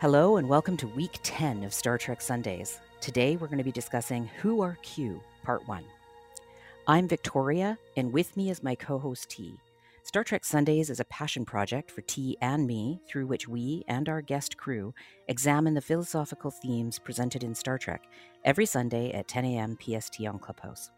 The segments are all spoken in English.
Hello, and welcome to week 10 of Star Trek Sundays. Today we're going to be discussing Who Are Q, Part 1. I'm Victoria, and with me is my co host T. Star Trek Sundays is a passion project for T and me through which we and our guest crew examine the philosophical themes presented in Star Trek every Sunday at 10 a.m. PST on Clubhouse.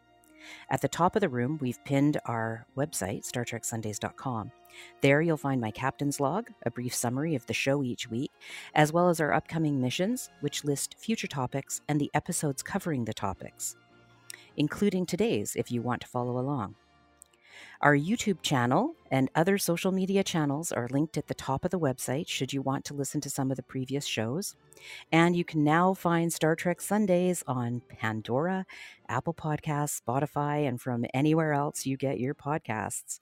At the top of the room, we've pinned our website, StarTrekSundays.com. There you'll find my captain's log, a brief summary of the show each week, as well as our upcoming missions, which list future topics and the episodes covering the topics, including today's if you want to follow along. Our YouTube channel and other social media channels are linked at the top of the website should you want to listen to some of the previous shows. And you can now find Star Trek Sundays on Pandora, Apple Podcasts, Spotify, and from anywhere else you get your podcasts.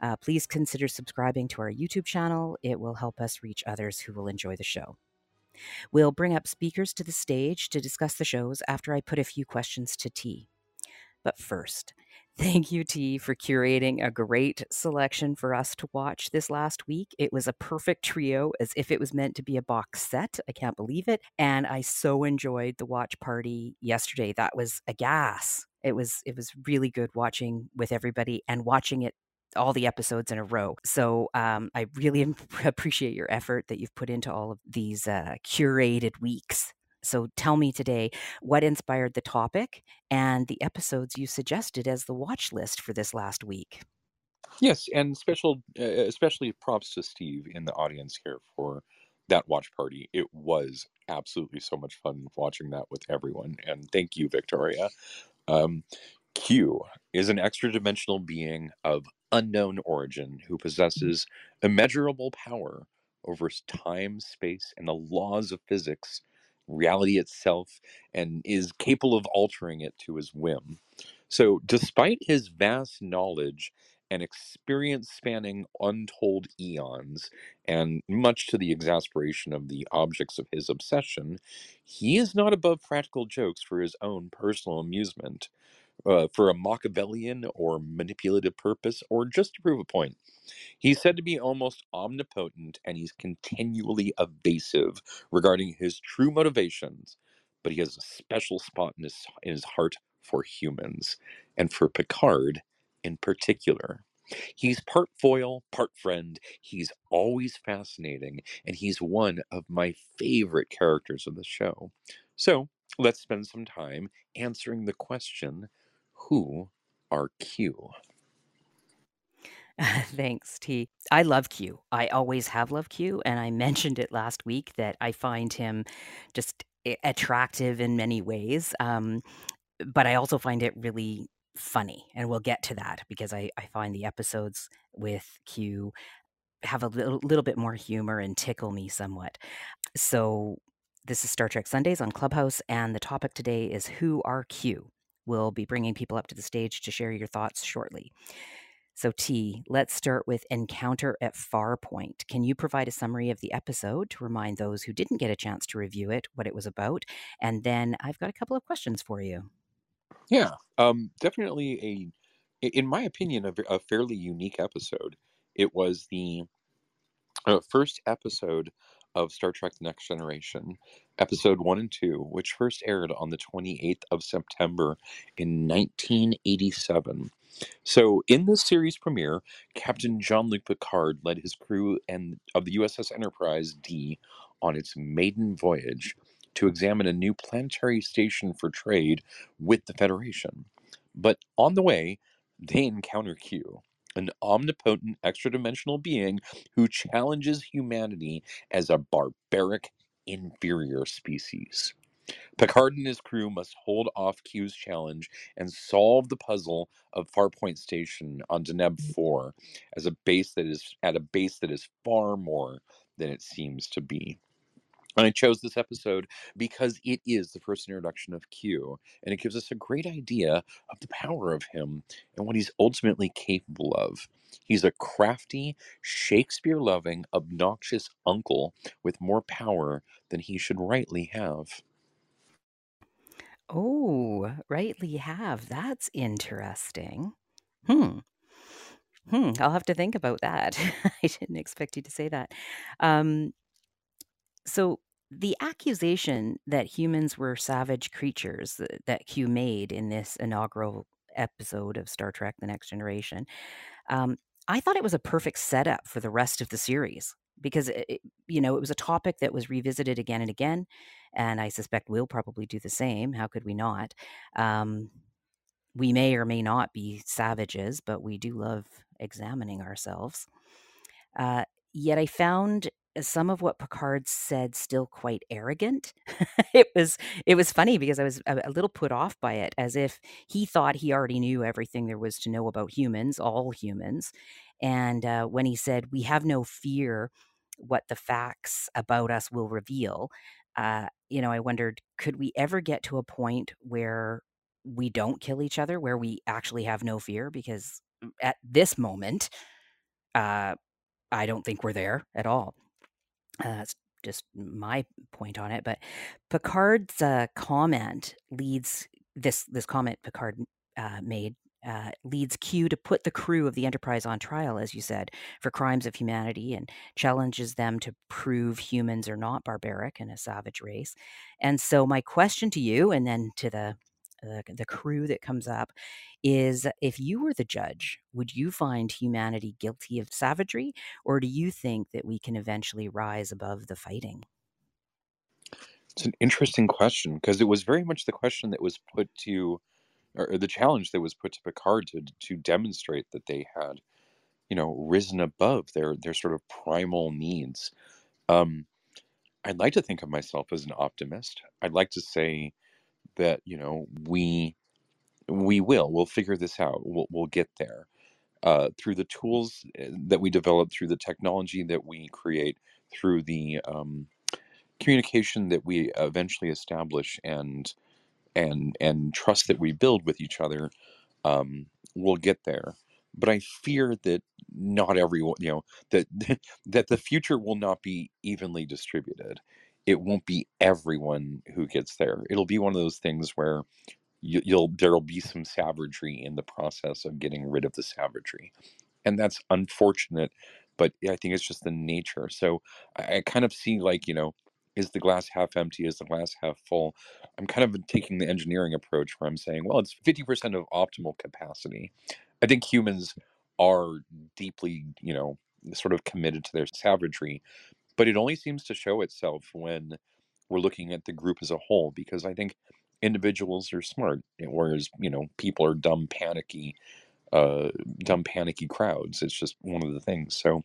Uh, please consider subscribing to our YouTube channel, it will help us reach others who will enjoy the show. We'll bring up speakers to the stage to discuss the shows after I put a few questions to T. But first, Thank you, T, for curating a great selection for us to watch this last week. It was a perfect trio, as if it was meant to be a box set. I can't believe it. And I so enjoyed the watch party yesterday. That was a gas. It was it was really good watching with everybody and watching it all the episodes in a row. So um, I really appreciate your effort that you've put into all of these uh, curated weeks. So tell me today what inspired the topic and the episodes you suggested as the watch list for this last week. Yes, and special, uh, especially props to Steve in the audience here for that watch party. It was absolutely so much fun watching that with everyone. And thank you, Victoria. Um, Q is an extra dimensional being of unknown origin who possesses immeasurable power over time, space, and the laws of physics reality itself and is capable of altering it to his whim. So, despite his vast knowledge and experience spanning untold eons, and much to the exasperation of the objects of his obsession, he is not above practical jokes for his own personal amusement, uh, for a Machiavellian or manipulative purpose, or just to prove a point. He's said to be almost omnipotent and he's continually evasive regarding his true motivations, but he has a special spot in his, in his heart for humans and for Picard in particular. He's part foil, part friend. He's always fascinating, and he's one of my favorite characters of the show. So let's spend some time answering the question who are Q? Thanks, T. I love Q. I always have loved Q, and I mentioned it last week that I find him just attractive in many ways. Um, but I also find it really funny, and we'll get to that because I, I find the episodes with Q have a little, little bit more humor and tickle me somewhat. So this is Star Trek Sundays on Clubhouse, and the topic today is Who Are Q? We'll be bringing people up to the stage to share your thoughts shortly. So, T, let's start with Encounter at Farpoint. Can you provide a summary of the episode to remind those who didn't get a chance to review it what it was about? And then I've got a couple of questions for you. Yeah, um, definitely a, in my opinion, a, a fairly unique episode. It was the uh, first episode of Star Trek The Next Generation, episode one and two, which first aired on the 28th of September in 1987. So, in this series premiere, Captain Jean Luc Picard led his crew and of the USS Enterprise D on its maiden voyage to examine a new planetary station for trade with the Federation. But on the way, they encounter Q, an omnipotent extra dimensional being who challenges humanity as a barbaric, inferior species. Picard and his crew must hold off Q's challenge and solve the puzzle of Farpoint Station on Deneb mm. 4 as a base that is at a base that is far more than it seems to be. And I chose this episode because it is the first introduction of Q, and it gives us a great idea of the power of him and what he's ultimately capable of. He's a crafty, Shakespeare loving, obnoxious uncle with more power than he should rightly have. Oh, rightly have. That's interesting. Hmm. Hmm. I'll have to think about that. I didn't expect you to say that. Um, so the accusation that humans were savage creatures that, that Q made in this inaugural episode of Star Trek The Next Generation, um, I thought it was a perfect setup for the rest of the series because, it, you know, it was a topic that was revisited again and again. And I suspect we'll probably do the same. How could we not? Um, we may or may not be savages, but we do love examining ourselves. Uh, yet I found some of what Picard said still quite arrogant. it was it was funny because I was a, a, little put off by it, as if he thought he already knew everything there was to know about humans, all humans. And uh, when he said, "We have no fear what the facts about us will reveal," uh, you know, I wondered, could we ever get to a point where we don't kill each other, where we actually have no fear? Because mm, at this moment, uh, I don't think we're there at all. Uh, that's just my point on it. But Picard's uh, comment leads this this comment Picard uh, made uh, leads Q to put the crew of the Enterprise on trial, as you said, for crimes of humanity and challenges them to prove humans are not barbaric and a savage race. And so, my question to you, and then to the the, the crew that comes up is if you were the judge, would you find humanity guilty of savagery, or do you think that we can eventually rise above the fighting? It's an interesting question because it was very much the question that was put to, or the challenge that was put to Picard to to demonstrate that they had, you know, risen above their their sort of primal needs. Um, I'd like to think of myself as an optimist. I'd like to say that you know we we will we'll figure this out we'll, we'll get there uh, through the tools eh, that we develop through the technology that we create through the um, communication that we eventually establish and and and trust that we build with each other um, we'll get there. But i fear that not everyone you know that that the future will not be evenly distributed it won't be everyone who gets there. It'll be one of those things where you, will there'll be some savagery in the process of getting rid of the savagery, and that's unfortunate. But I think it's just the nature. So I, I kind of see like you know, is the glass half empty? Is the glass half full? I'm kind of taking the engineering approach where I'm saying, well, it's 50% of optimal capacity. I think humans are deeply, you know, sort of committed to their savagery but it only seems to show itself when we're looking at the group as a whole because I think individuals are smart, whereas you know people are dumb, panicky, uh, dumb, panicky crowds. It's just one of the things. So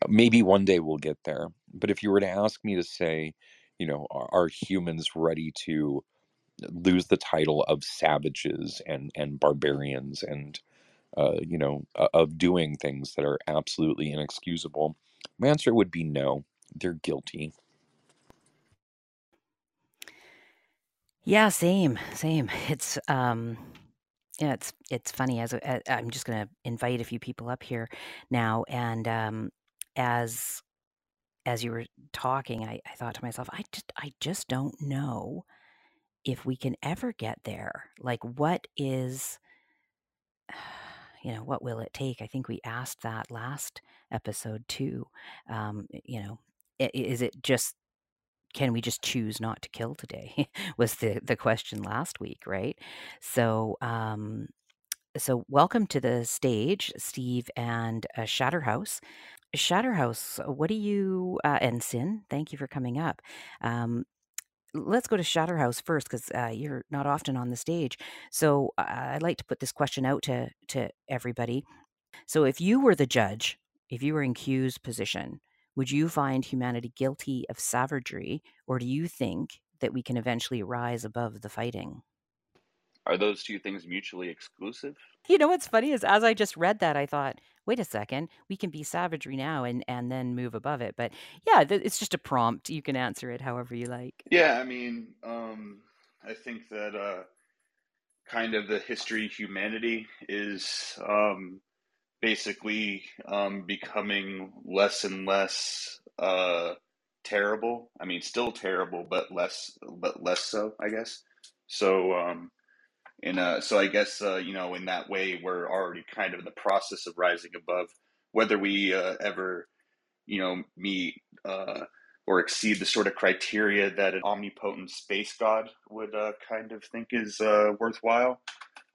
uh, maybe one day we'll get there. But if you were to ask me to say, you know, are, are humans ready to lose the title of savages and and barbarians and uh, you know uh, of doing things that are absolutely inexcusable? My answer would be no. They're guilty. Yeah, same, same. It's um yeah, it's it's funny as i I'm just going to invite a few people up here now and um as as you were talking, I, I thought to myself, I just I just don't know if we can ever get there. Like what is you know, what will it take? I think we asked that last episode too. Um, you know, is it just can we just choose not to kill today? was the the question last week, right? So, um, so welcome to the stage, Steve and uh, Shatterhouse. Shatterhouse, what do you uh, and Sin? Thank you for coming up. Um, let's go to Shatterhouse first because uh, you're not often on the stage. So uh, I'd like to put this question out to to everybody. So if you were the judge, if you were in Q's position, would you find humanity guilty of savagery, or do you think that we can eventually rise above the fighting? Are those two things mutually exclusive? You know what's funny is as I just read that, I thought, wait a second, we can be savagery now and and then move above it. But yeah, th- it's just a prompt. You can answer it however you like. Yeah, I mean, um, I think that uh, kind of the history of humanity is um, basically um, becoming less and less uh, terrible. I mean, still terrible, but less, but less so, I guess. So, um, and uh, so I guess uh, you know, in that way, we're already kind of in the process of rising above. Whether we uh, ever, you know, meet uh, or exceed the sort of criteria that an omnipotent space god would uh, kind of think is uh, worthwhile.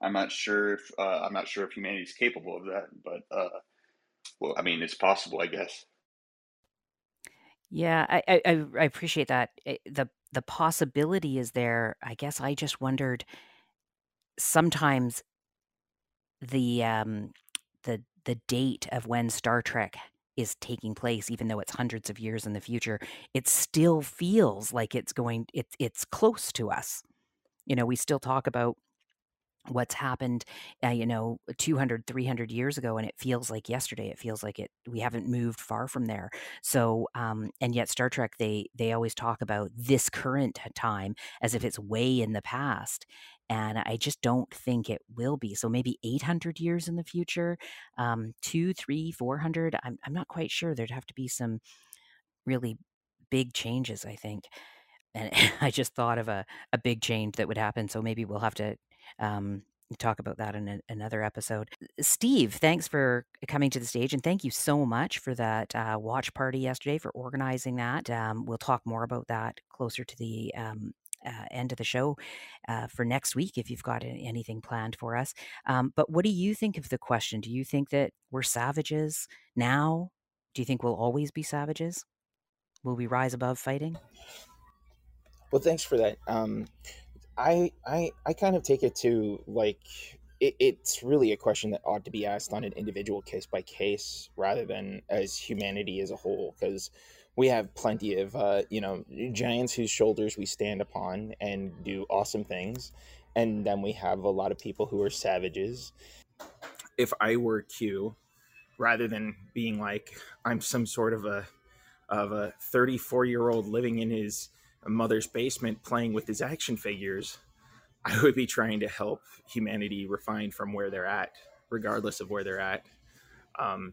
I'm not sure if I'm not sure if humanity is capable of that, but well, I mean, it's possible, I guess. Yeah, I, I, I appreciate that. Eh, the The possibility is there. I guess I just wondered sometimes the um the the date of when Star Trek is taking place, even though it's hundreds of years in the future, it still feels like it's going it's it's close to us. You know, we still talk about what's happened uh, you know 200 300 years ago and it feels like yesterday it feels like it we haven't moved far from there so um and yet star trek they they always talk about this current time as if it's way in the past and i just don't think it will be so maybe 800 years in the future um two three four hundred i'm, I'm not quite sure there'd have to be some really big changes i think and I just thought of a, a big change that would happen. So maybe we'll have to um, talk about that in a, another episode. Steve, thanks for coming to the stage and thank you so much for that uh, watch party yesterday for organizing that. Um, we'll talk more about that closer to the um, uh, end of the show uh, for next week if you've got anything planned for us. Um, but what do you think of the question? Do you think that we're savages now? Do you think we'll always be savages? Will we rise above fighting? Well, thanks for that. Um, I I I kind of take it to like it, it's really a question that ought to be asked on an individual case by case rather than as humanity as a whole because we have plenty of uh, you know giants whose shoulders we stand upon and do awesome things. And then we have a lot of people who are savages. If i were q rather than being like i'm some sort of a of a 34 year old living in his mother's basement playing with his action figures, I would be trying to help humanity refine from where they're at, regardless of where they're at, um,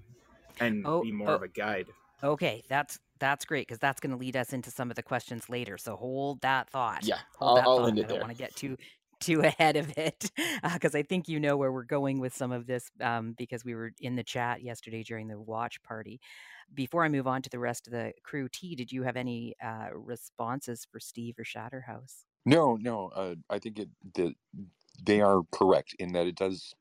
and oh, be more oh, of a guide. Okay, that's that's great because that's going to lead us into some of the questions later. So hold that thought. Yeah, hold I'll, I'll thought. end it I don't want to get too too ahead of it because uh, I think you know where we're going with some of this um, because we were in the chat yesterday during the watch party before I move on to the rest of the crew, T, did you have any uh, responses for Steve or Shatterhouse? No, no. Uh, I think it that they are correct in that it does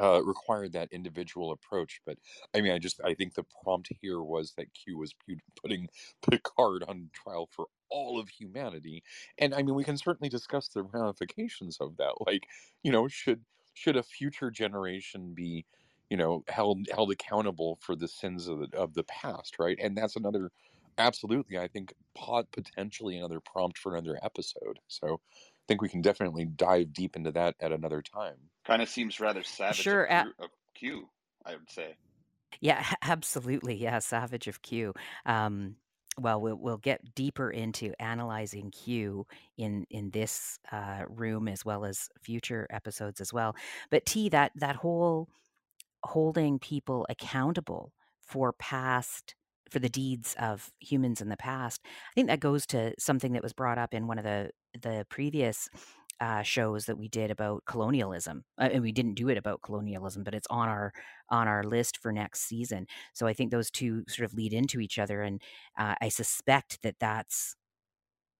uh, require that individual approach. But I mean, I just I think the prompt here was that Q was putting Picard on trial for all of humanity, and I mean, we can certainly discuss the ramifications of that. Like, you know, should should a future generation be you know held held accountable for the sins of the of the past right and that's another absolutely i think pot potentially another prompt for another episode so i think we can definitely dive deep into that at another time kind of seems rather savage sure of, of q i would say yeah absolutely yeah savage of q um well, we'll we'll get deeper into analyzing Q in in this uh, room as well as future episodes as well. But T that that whole holding people accountable for past for the deeds of humans in the past. I think that goes to something that was brought up in one of the the previous uh, shows that we did about colonialism, uh, and we didn't do it about colonialism, but it's on our on our list for next season. So I think those two sort of lead into each other, and uh, I suspect that that's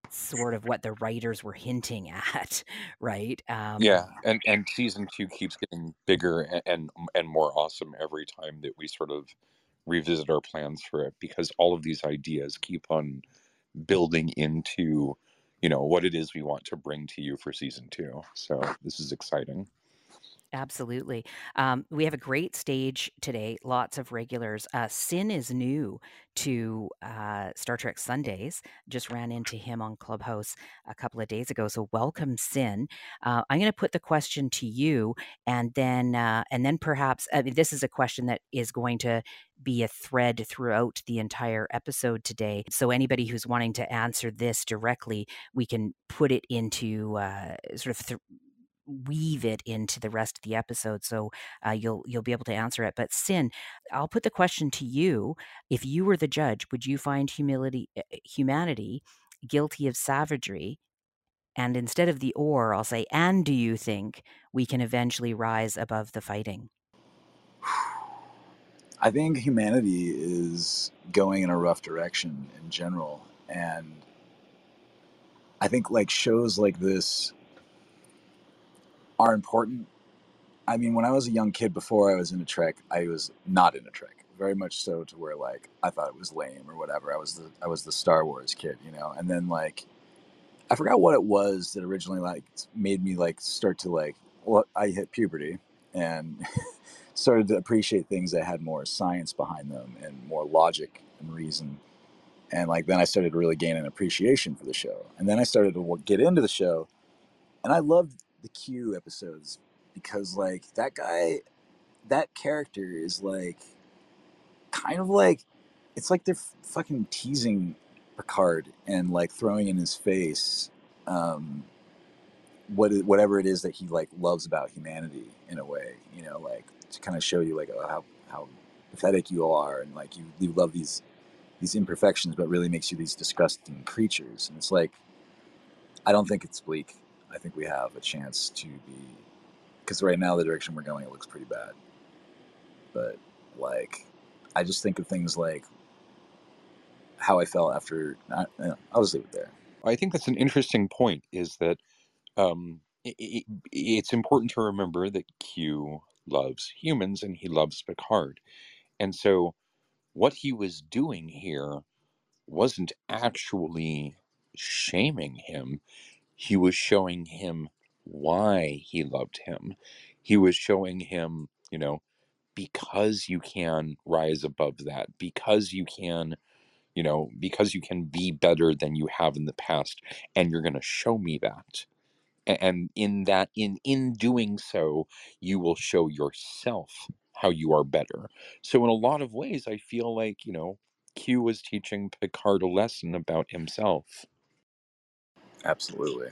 sort of what the writers were hinting at, right? Um, yeah, and and season two keeps getting bigger and, and and more awesome every time that we sort of revisit our plans for it because all of these ideas keep on building into you know what it is we want to bring to you for season two. So this is exciting. Absolutely. Um, we have a great stage today, lots of regulars. Uh, Sin is new to uh, Star Trek Sundays. Just ran into him on Clubhouse a couple of days ago. So welcome, Sin. Uh, I'm going to put the question to you, and then uh, and then perhaps I mean, this is a question that is going to be a thread throughout the entire episode today. So anybody who's wanting to answer this directly, we can put it into uh, sort of. Th- weave it into the rest of the episode so uh, you'll you'll be able to answer it but sin i'll put the question to you if you were the judge would you find humility eh, eh, humanity guilty of savagery? And instead of the or i'll say and do you think we can eventually rise above the fighting? I think humanity is going in a rough direction in general, and I think like shows like this are important. I mean, when I was a young kid before I was in a trick, I was not in a trick Very much so to where like I thought it was lame or whatever. I was the I was the Star Wars kid, you know. And then like I forgot what it was that originally like made me like start to like well I hit puberty and started to appreciate things that had more science behind them and more logic and reason. And like then I started to really gain an appreciation for the show. And then I started to get into the show, and I loved the Q episodes because like that guy, that character is like kind of like it's like they're fucking teasing Picard and like throwing in his face um, what whatever it is that he like loves about humanity in a way, you know, like to kind of show you like oh, how how pathetic you are and like you you love these these imperfections, but really makes you these disgusting creatures. And it's like I don't think it's bleak. I think we have a chance to be because right now the direction we're going it looks pretty bad. But like I just think of things like how I felt after. I, it there. I think that's an interesting point. Is that um, it, it, it's important to remember that Q loves humans and he loves Picard. And so what he was doing here wasn't actually shaming him, he was showing him why he loved him. He was showing him, you know, because you can rise above that, because you can, you know, because you can be better than you have in the past, and you're going to show me that. And in that in in doing so you will show yourself how you are better. So in a lot of ways i feel like you know q was teaching picard a lesson about himself absolutely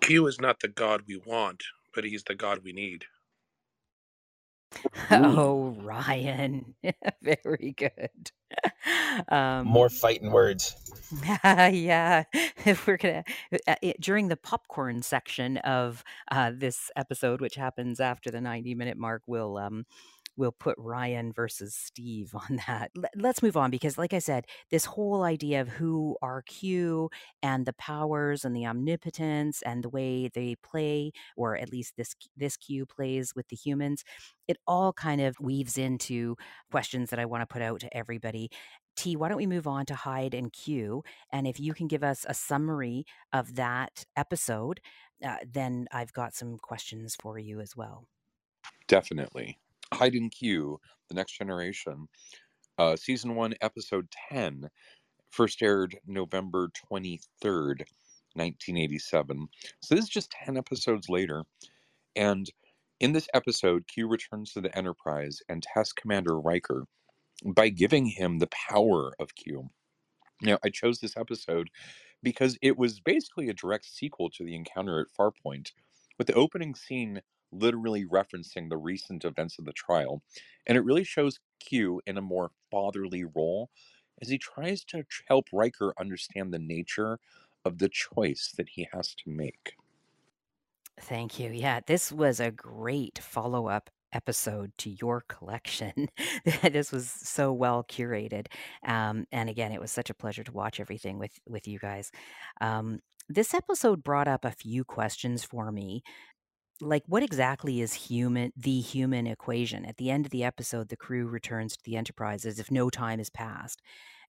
q is not the god we want but he's the god we need Oh, Ryan. Very good. Um, More fighting words. yeah, if we're gonna uh, during the popcorn section of uh, this episode, which happens after the ninety-minute mark, we'll um, we'll put Ryan versus Steve on that. Let's move on because, like I said, this whole idea of who are Q and the powers and the omnipotence and the way they play, or at least this this Q plays with the humans, it all kind of weaves into questions that I want to put out to everybody. T, why don't we move on to Hyde and Q? And if you can give us a summary of that episode, uh, then I've got some questions for you as well. Definitely. Hyde and Q, The Next Generation, uh, season one, episode 10, first aired November 23rd, 1987. So this is just 10 episodes later. And in this episode, Q returns to the Enterprise and tests Commander Riker by giving him the power of Q. Now, I chose this episode because it was basically a direct sequel to the encounter at Farpoint, with the opening scene literally referencing the recent events of the trial. And it really shows Q in a more fatherly role as he tries to help Riker understand the nature of the choice that he has to make. Thank you. Yeah, this was a great follow up episode to your collection. this was so well curated, um, and again, it was such a pleasure to watch everything with with you guys. Um, this episode brought up a few questions for me like what exactly is human the human equation? At the end of the episode the crew returns to the enterprise as if no time has passed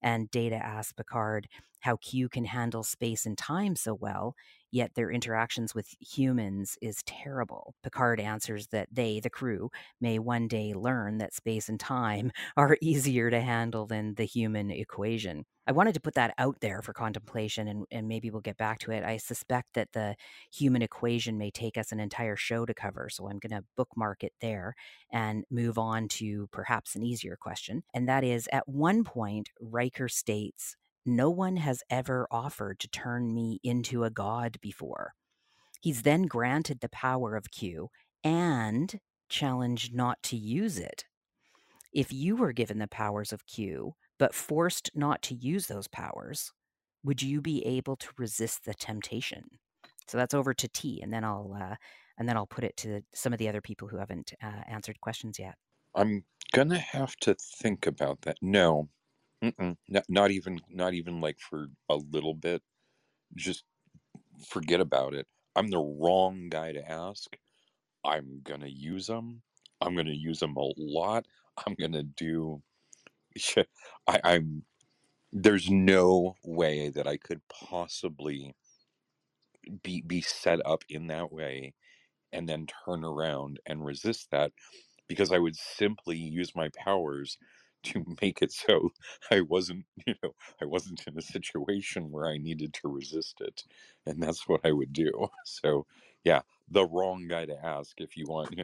and data asks picard how q can handle space and time so well yet their interactions with humans is terrible. Picard answers that they, the crew, may one day learn that space and time are easier to handle than the human equation. I wanted to put that out there for contemplation and, and maybe we'll get back to it. I suspect that the human equation may take us an entire show to cover, so I'm going to bookmark it there and move on to perhaps an easier question. And that is at one point, Riker states, no one has ever offered to turn me into a god before. He's then granted the power of Q and challenged not to use it. If you were given the powers of Q, but forced not to use those powers, would you be able to resist the temptation? So that's over to T, and then I'll uh, and then I'll put it to some of the other people who haven't uh, answered questions yet. I'm gonna have to think about that. No, Not, not even not even like for a little bit. Just forget about it. I'm the wrong guy to ask. I'm gonna use them. I'm gonna use them a lot. I'm gonna do. I, I'm. There's no way that I could possibly be be set up in that way and then turn around and resist that because I would simply use my powers to make it so I wasn't, you know, I wasn't in a situation where I needed to resist it. And that's what I would do. So, yeah, the wrong guy to ask if you want.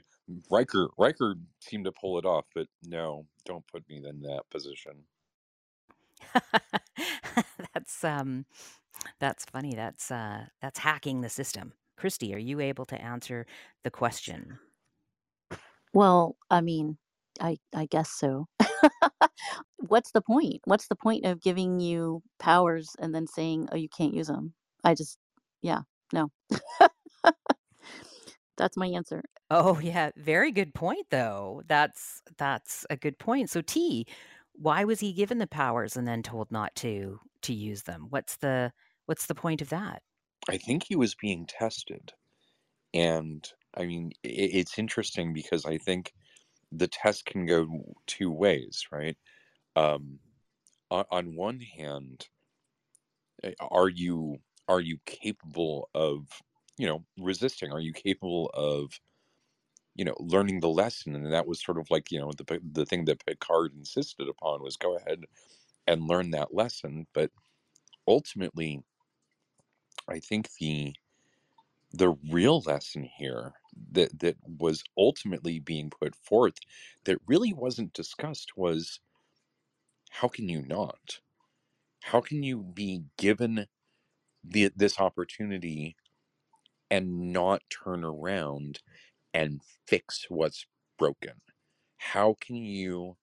Riker Riker seemed to pull it off, but no, don't put me in that position. that's um that's funny. That's uh that's hacking the system. Christy, are you able to answer the question? Well, I mean, I I guess so. What's the point? What's the point of giving you powers and then saying, "Oh, you can't use them"? I just, yeah, no. That's my answer. Oh yeah, very good point though. That's that's a good point. So T, why was he given the powers and then told not to to use them? What's the what's the point of that? I think he was being tested. And I mean, i it's interesting because I think the test can go two ways, right? Um, on, on one hand, eh, are you are you capable of you know resisting? Are you capable of you know learning the lesson? And that was sort of like you know the the thing that Picard insisted upon was go ahead and learn that lesson. But ultimately, I think the the real lesson here that that was ultimately being put forth that really wasn't discussed was how can you not? How can you be given the this opportunity and not turn around and fix what's broken? How can you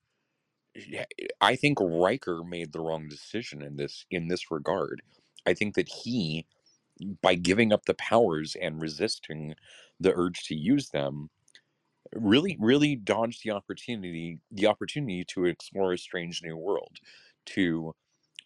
I think Riker made the wrong decision in this in this regard. I think that he by giving up the powers and resisting the urge to use them really really dodged the opportunity the opportunity to explore a strange new world to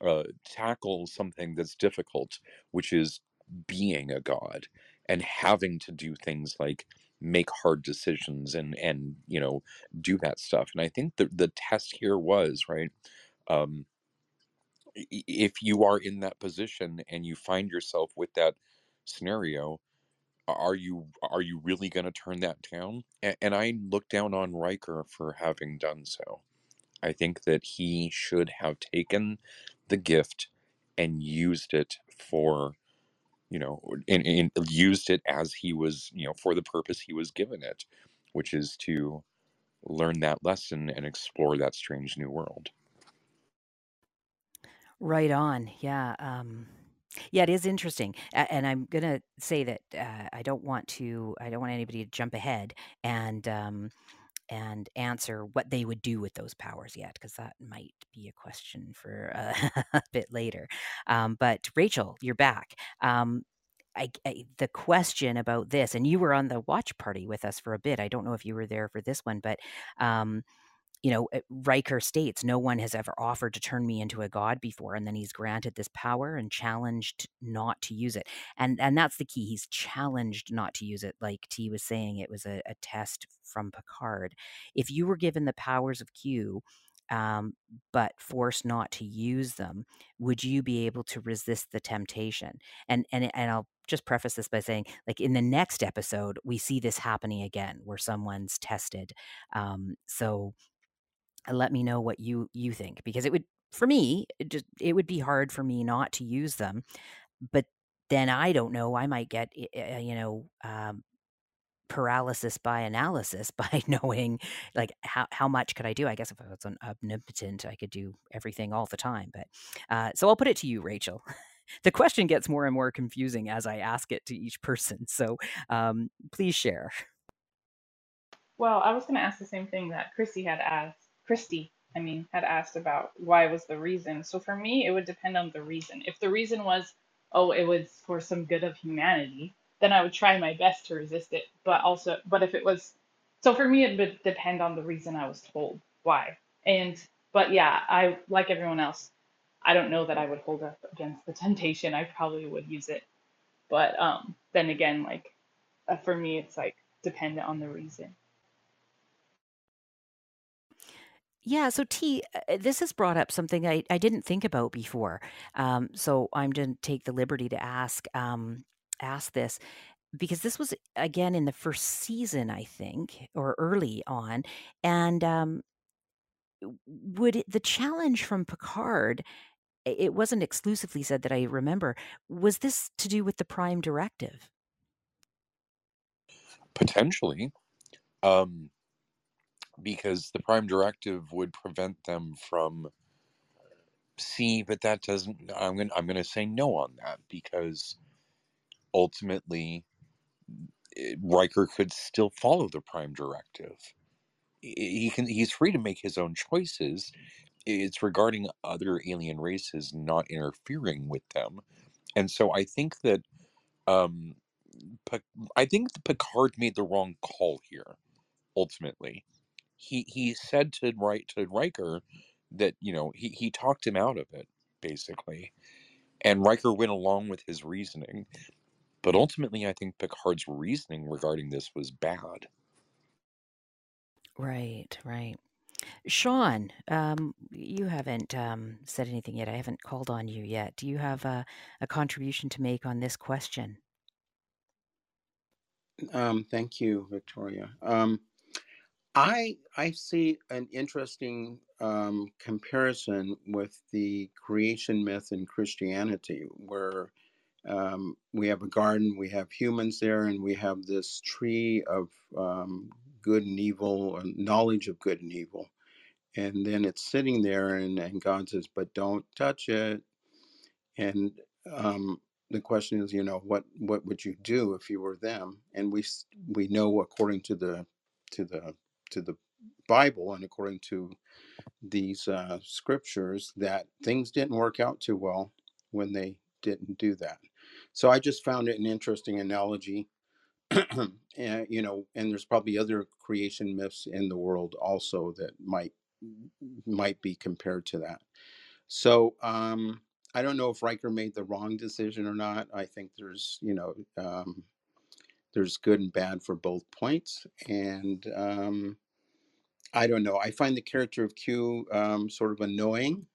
uh, tackle something that's difficult which is being a god and having to do things like make hard decisions and and you know do that stuff. And i think the the test here was right um if you are in that position and you find yourself with that scenario are you are you really going to turn that down? And, and I look down on Riker for having done so. I think that he should have taken the gift and used it for you know and, and used it as he was you know for the purpose he was given it, which is to learn that lesson and explore that strange new world. Right on. Yeah. Um, yeah, it is interesting, and I'm gonna say that uh, I don't want to. I don't want anybody to jump ahead and um, and answer what they would do with those powers yet, because that might be a question for uh, a bit later. Um, but Rachel, you're back. Um, I, I, the question about this, and you were on the watch party with us for a bit. I don't know if you were there for this one, but um, you know, Riker states, no one has ever offered to turn me into a god before. And then he's granted this power and challenged not to use it. And and that's the key. He's challenged not to use it. Like T was saying, it was a, a test from Picard. If you were given the powers of Q, um, but forced not to use them, would you be able to resist the temptation? And and and I'll just preface this by saying, like in the next episode, we see this happening again, where someone's tested. Um, so and let me know what you you think because it would for me it just it would be hard for me not to use them but then i don't know i might get uh, you know um, paralysis by analysis by knowing like how, how much could i do i guess if i was an omnipotent i could do everything all the time but uh, so i'll put it to you rachel the question gets more and more confusing as i ask it to each person so um, please share Well, I was going to ask the same thing that Chrissy had asked. Christy, I mean, had asked about why was the reason. So for me, it would depend on the reason. If the reason was, oh, it was for some good of humanity, then I would try my best to resist it. But also, but if it was So for me, it would depend on the reason I was told why. And but yeah, I like everyone else. I don't know that I would hold up against the temptation. I probably would use it. But um, then again, like uh, for me, it's like dependent on the reason. Yeah, so T, uh, this has brought up something I, I didn't think about before. Um, so I'm going to take the liberty to ask um, ask this because this was again in the first season, I think, or early on, and um, would it, the challenge from Picard? It wasn't exclusively said that I remember. Was this to do with the Prime Directive? Potentially. Um, because the prime directive would prevent them from see but that doesn't i'm going to i'm going to say no on that because ultimately eh, Riker could still follow the prime directive. He can he's free to make his own choices. It's regarding other alien races not interfering with them. And so i think that um i think picard made the wrong call here ultimately he he said to write to Riker that you know he he talked him out of it basically, and Riker went along with his reasoning. But ultimately, I think Picard's reasoning regarding this was bad. Right, right. Sean, um, you haven't um, said anything yet. I haven't called on you yet. Do you have a, a contribution to make on this question? Um, thank you, Victoria. Um, I I see an interesting um, comparison with the creation myth in Christianity, where um, we have a garden, we have humans there, and we have this tree of um, good and evil, and knowledge of good and evil, and then it's sitting there, and, and God says, "But don't touch it." And um, the question is, you know, what what would you do if you were them? And we we know according to the to the to the Bible and according to these uh, scriptures that things didn't work out too well when they didn't do that. So I just found it an interesting analogy. and, you know, and there's probably other creation myths in the world also that might might be compared to that. So um, I don't know if Riker made the wrong decision or not. I think there's, you know, um, there's good and bad for both points, and um, I don't know. I find the character of Q um, sort of annoying.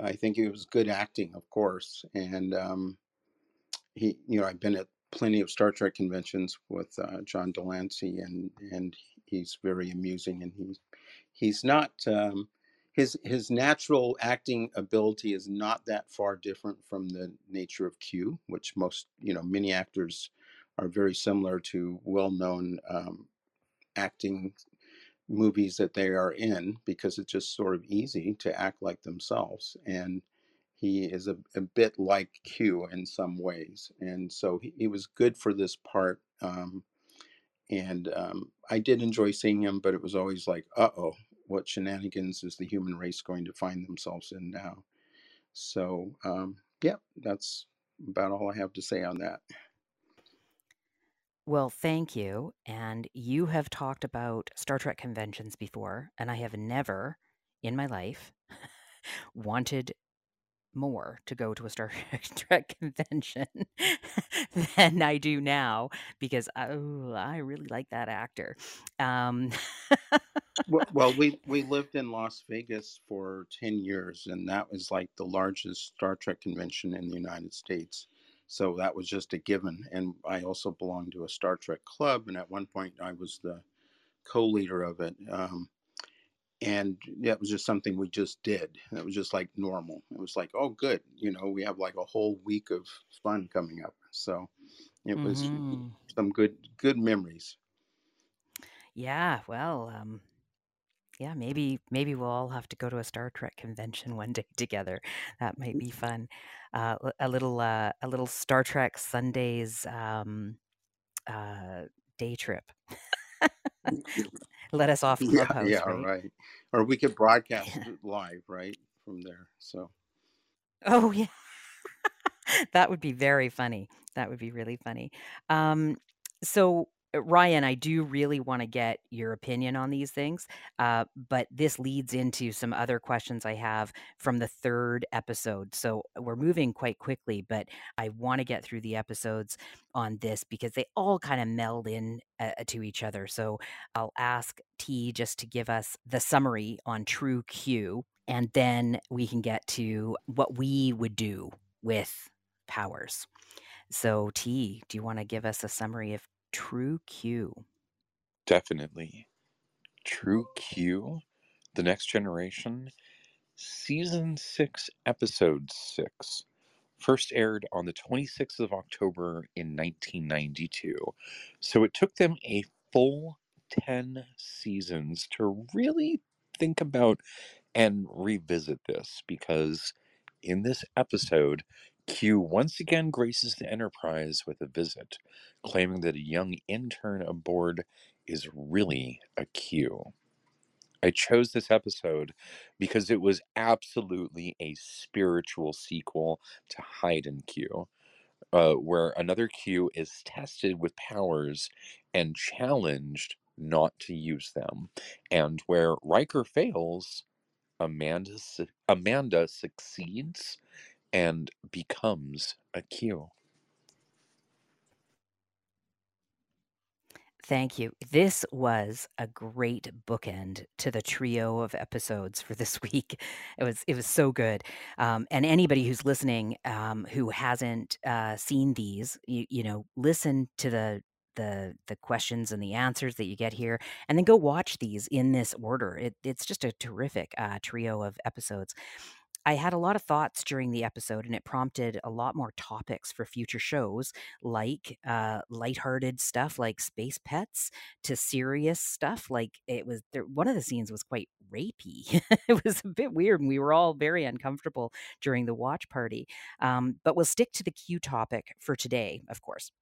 I think it was good acting, of course, and um, he, you know, I've been at plenty of Star Trek conventions with uh, John de Lancie, and and he's very amusing, and he's he's not um, his his natural acting ability is not that far different from the nature of Q, which most you know many actors are very similar to well-known um, acting movies that they are in because it's just sort of easy to act like themselves. And he is a, a bit like Q in some ways. And so he, he was good for this part. Um, and um, I did enjoy seeing him, but it was always like, uh oh, what shenanigans is the human race going to find themselves in now? So, um, yeah, that's about all I have to say on that. Well, thank you. And you have talked about Star Trek conventions before, and I have never in my life wanted more to go to a Star Trek convention than I do now because oh, I really like that actor. Um, well, well, we we lived in Las Vegas for ten years, and that was like the largest Star Trek convention in the United States. So that was just a given. And I also belonged to a Star Trek club, and at one point I was the co-leader of it. Um, and that was just something we just did. It was just like normal. It was like, oh, good, you know, we have like a whole week of fun coming up. So it was mm-hmm. some good good memories. Yeah, well, um, yeah, maybe maybe we'll all have to go to a Star Trek convention one day together. That might be fun. Uh, a little uh, a little Star Trek Sundays um, uh, day trip. Let us off Clubhouse. Yeah, yeah, right? right. Or we could broadcast yeah. live, right, from there. So. Oh yeah, that would be very funny. That would be really funny. Um, so Ryan, I do really want to get your opinion on these things, uh, but this leads into some other questions I have from the third episode. So we're moving quite quickly, but I want to get through the episodes on this because they all kind of meld in uh, to each other. So I'll ask T just to give us the summary on True Q, and then we can get to what we would do with powers. So, T, do you want to give us a summary of True Q? Definitely. True Q, The Next Generation, Season 6, Episode 6. First aired on the 26th of October in 1992. So it took them a full 10 seasons to really think about and revisit this because in this episode, Q once again graces the Enterprise with a visit, claiming that a young intern aboard is really a Q. I chose this episode because it was absolutely a spiritual sequel to Hide and Q, uh, where another Q is tested with powers and challenged not to use them, and where Riker fails, Amanda Amanda succeeds and becomes a Q. Thank you. This was a great bookend to the trio of episodes for this week. It was it was so good. Um, and anybody who's listening um, who hasn't uh, seen these, you, you know, listen to the the the questions and the answers that you get here, and then go watch these in this order. It, it's just a terrific uh, trio of episodes. I had a lot of thoughts during the episode, and it prompted a lot more topics for future shows, like uh, lighthearted stuff like space pets to serious stuff. Like it was there, one of the scenes was quite rapey. it was a bit weird, and we were all very uncomfortable during the watch party. Um, but we'll stick to the Q topic for today, of course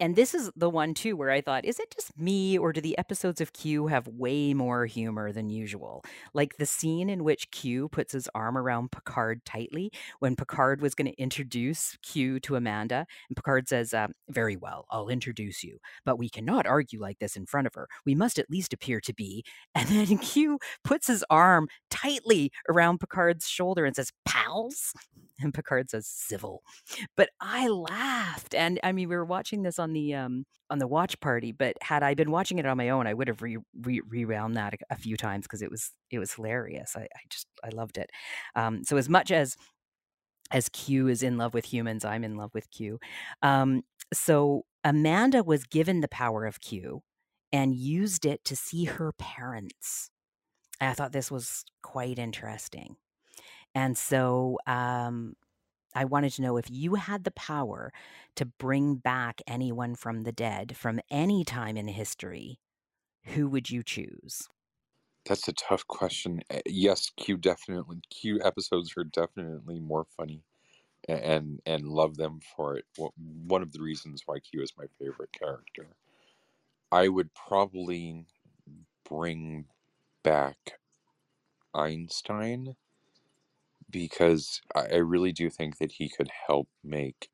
and this is the one too where I thought, is it just me or do the episodes of Q have way more humor than usual? Like the scene in which Q puts his arm around Picard tightly when Picard was going to introduce Q to Amanda, and Picard says, um, "Very well, I'll introduce you, but we cannot argue like this in front of her. We must at least appear to be." And then Q puts his arm tightly around Picard's shoulder and says, "Pals." And Picard says, "Civil." But I laughed, and I mean, we were watching this on on the um on the watch party, but had I been watching it on my own, I would have re, re- rewound that a, a few times because it was it was hilarious. I, I just I loved it. Um, so as much as as Q is in love with humans, I'm in love with Q. Um, so Amanda was given the power of Q and used it to see her parents. I thought this was quite interesting. And so um, I wanted to know if you had the power to bring back anyone from the dead from any time in history, who would you choose? That's a tough question. Eh, yes, Q definitely Q episodes are definitely more funny and and love them for it. One of the reasons why Q is my favorite character. I would probably bring back Einstein because I really do think that he could help make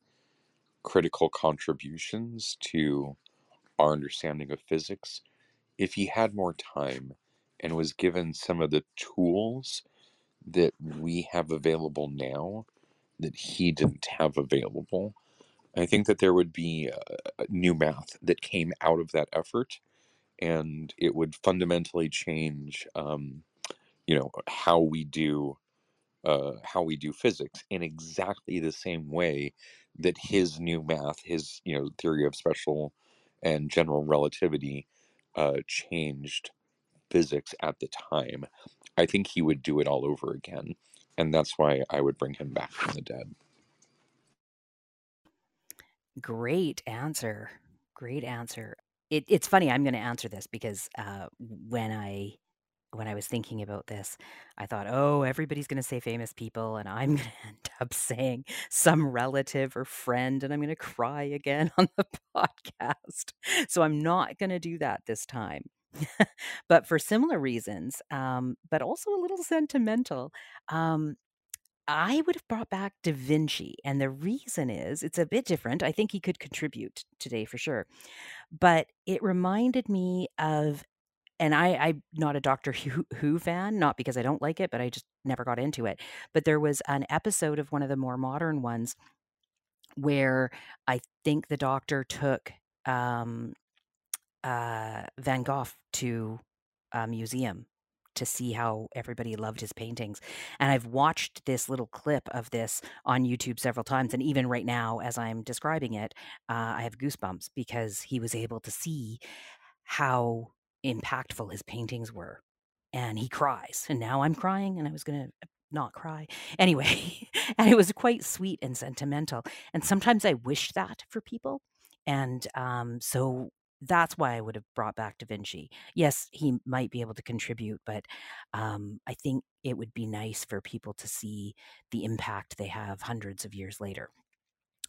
critical contributions to our understanding of physics if he had more time and was given some of the tools that we have available now that he didn't have available. I think that there would be a new math that came out of that effort, and it would fundamentally change, um, you know, how we do uh, how we do physics in exactly the same way that his new math, his you know theory of special and general relativity, uh, changed physics at the time. I think he would do it all over again, and that's why I would bring him back from the dead. Great answer. Great answer. It, it's funny. I'm going to answer this because uh, when I when I was thinking about this, I thought, oh, everybody's going to say famous people, and I'm going to end up saying some relative or friend, and I'm going to cry again on the podcast. So I'm not going to do that this time. but for similar reasons, um, but also a little sentimental, um, I would have brought back Da Vinci. And the reason is it's a bit different. I think he could contribute today for sure. But it reminded me of, and I, I'm not a Doctor Who, Who fan, not because I don't like it, but I just never got into it. But there was an episode of one of the more modern ones where I think the doctor took um, uh, Van Gogh to a museum to see how everybody loved his paintings. And I've watched this little clip of this on YouTube several times. And even right now, as I'm describing it, uh, I have goosebumps because he was able to see how impactful his paintings were. And he cries. And now I'm crying, and I was going to not cry. Anyway, and it was quite sweet and sentimental. And sometimes I wish that for people. And um, so that's why I would have brought back Da Vinci. Yes, he might be able to contribute, but um, I think it would be nice for people to see the impact they have hundreds of years later.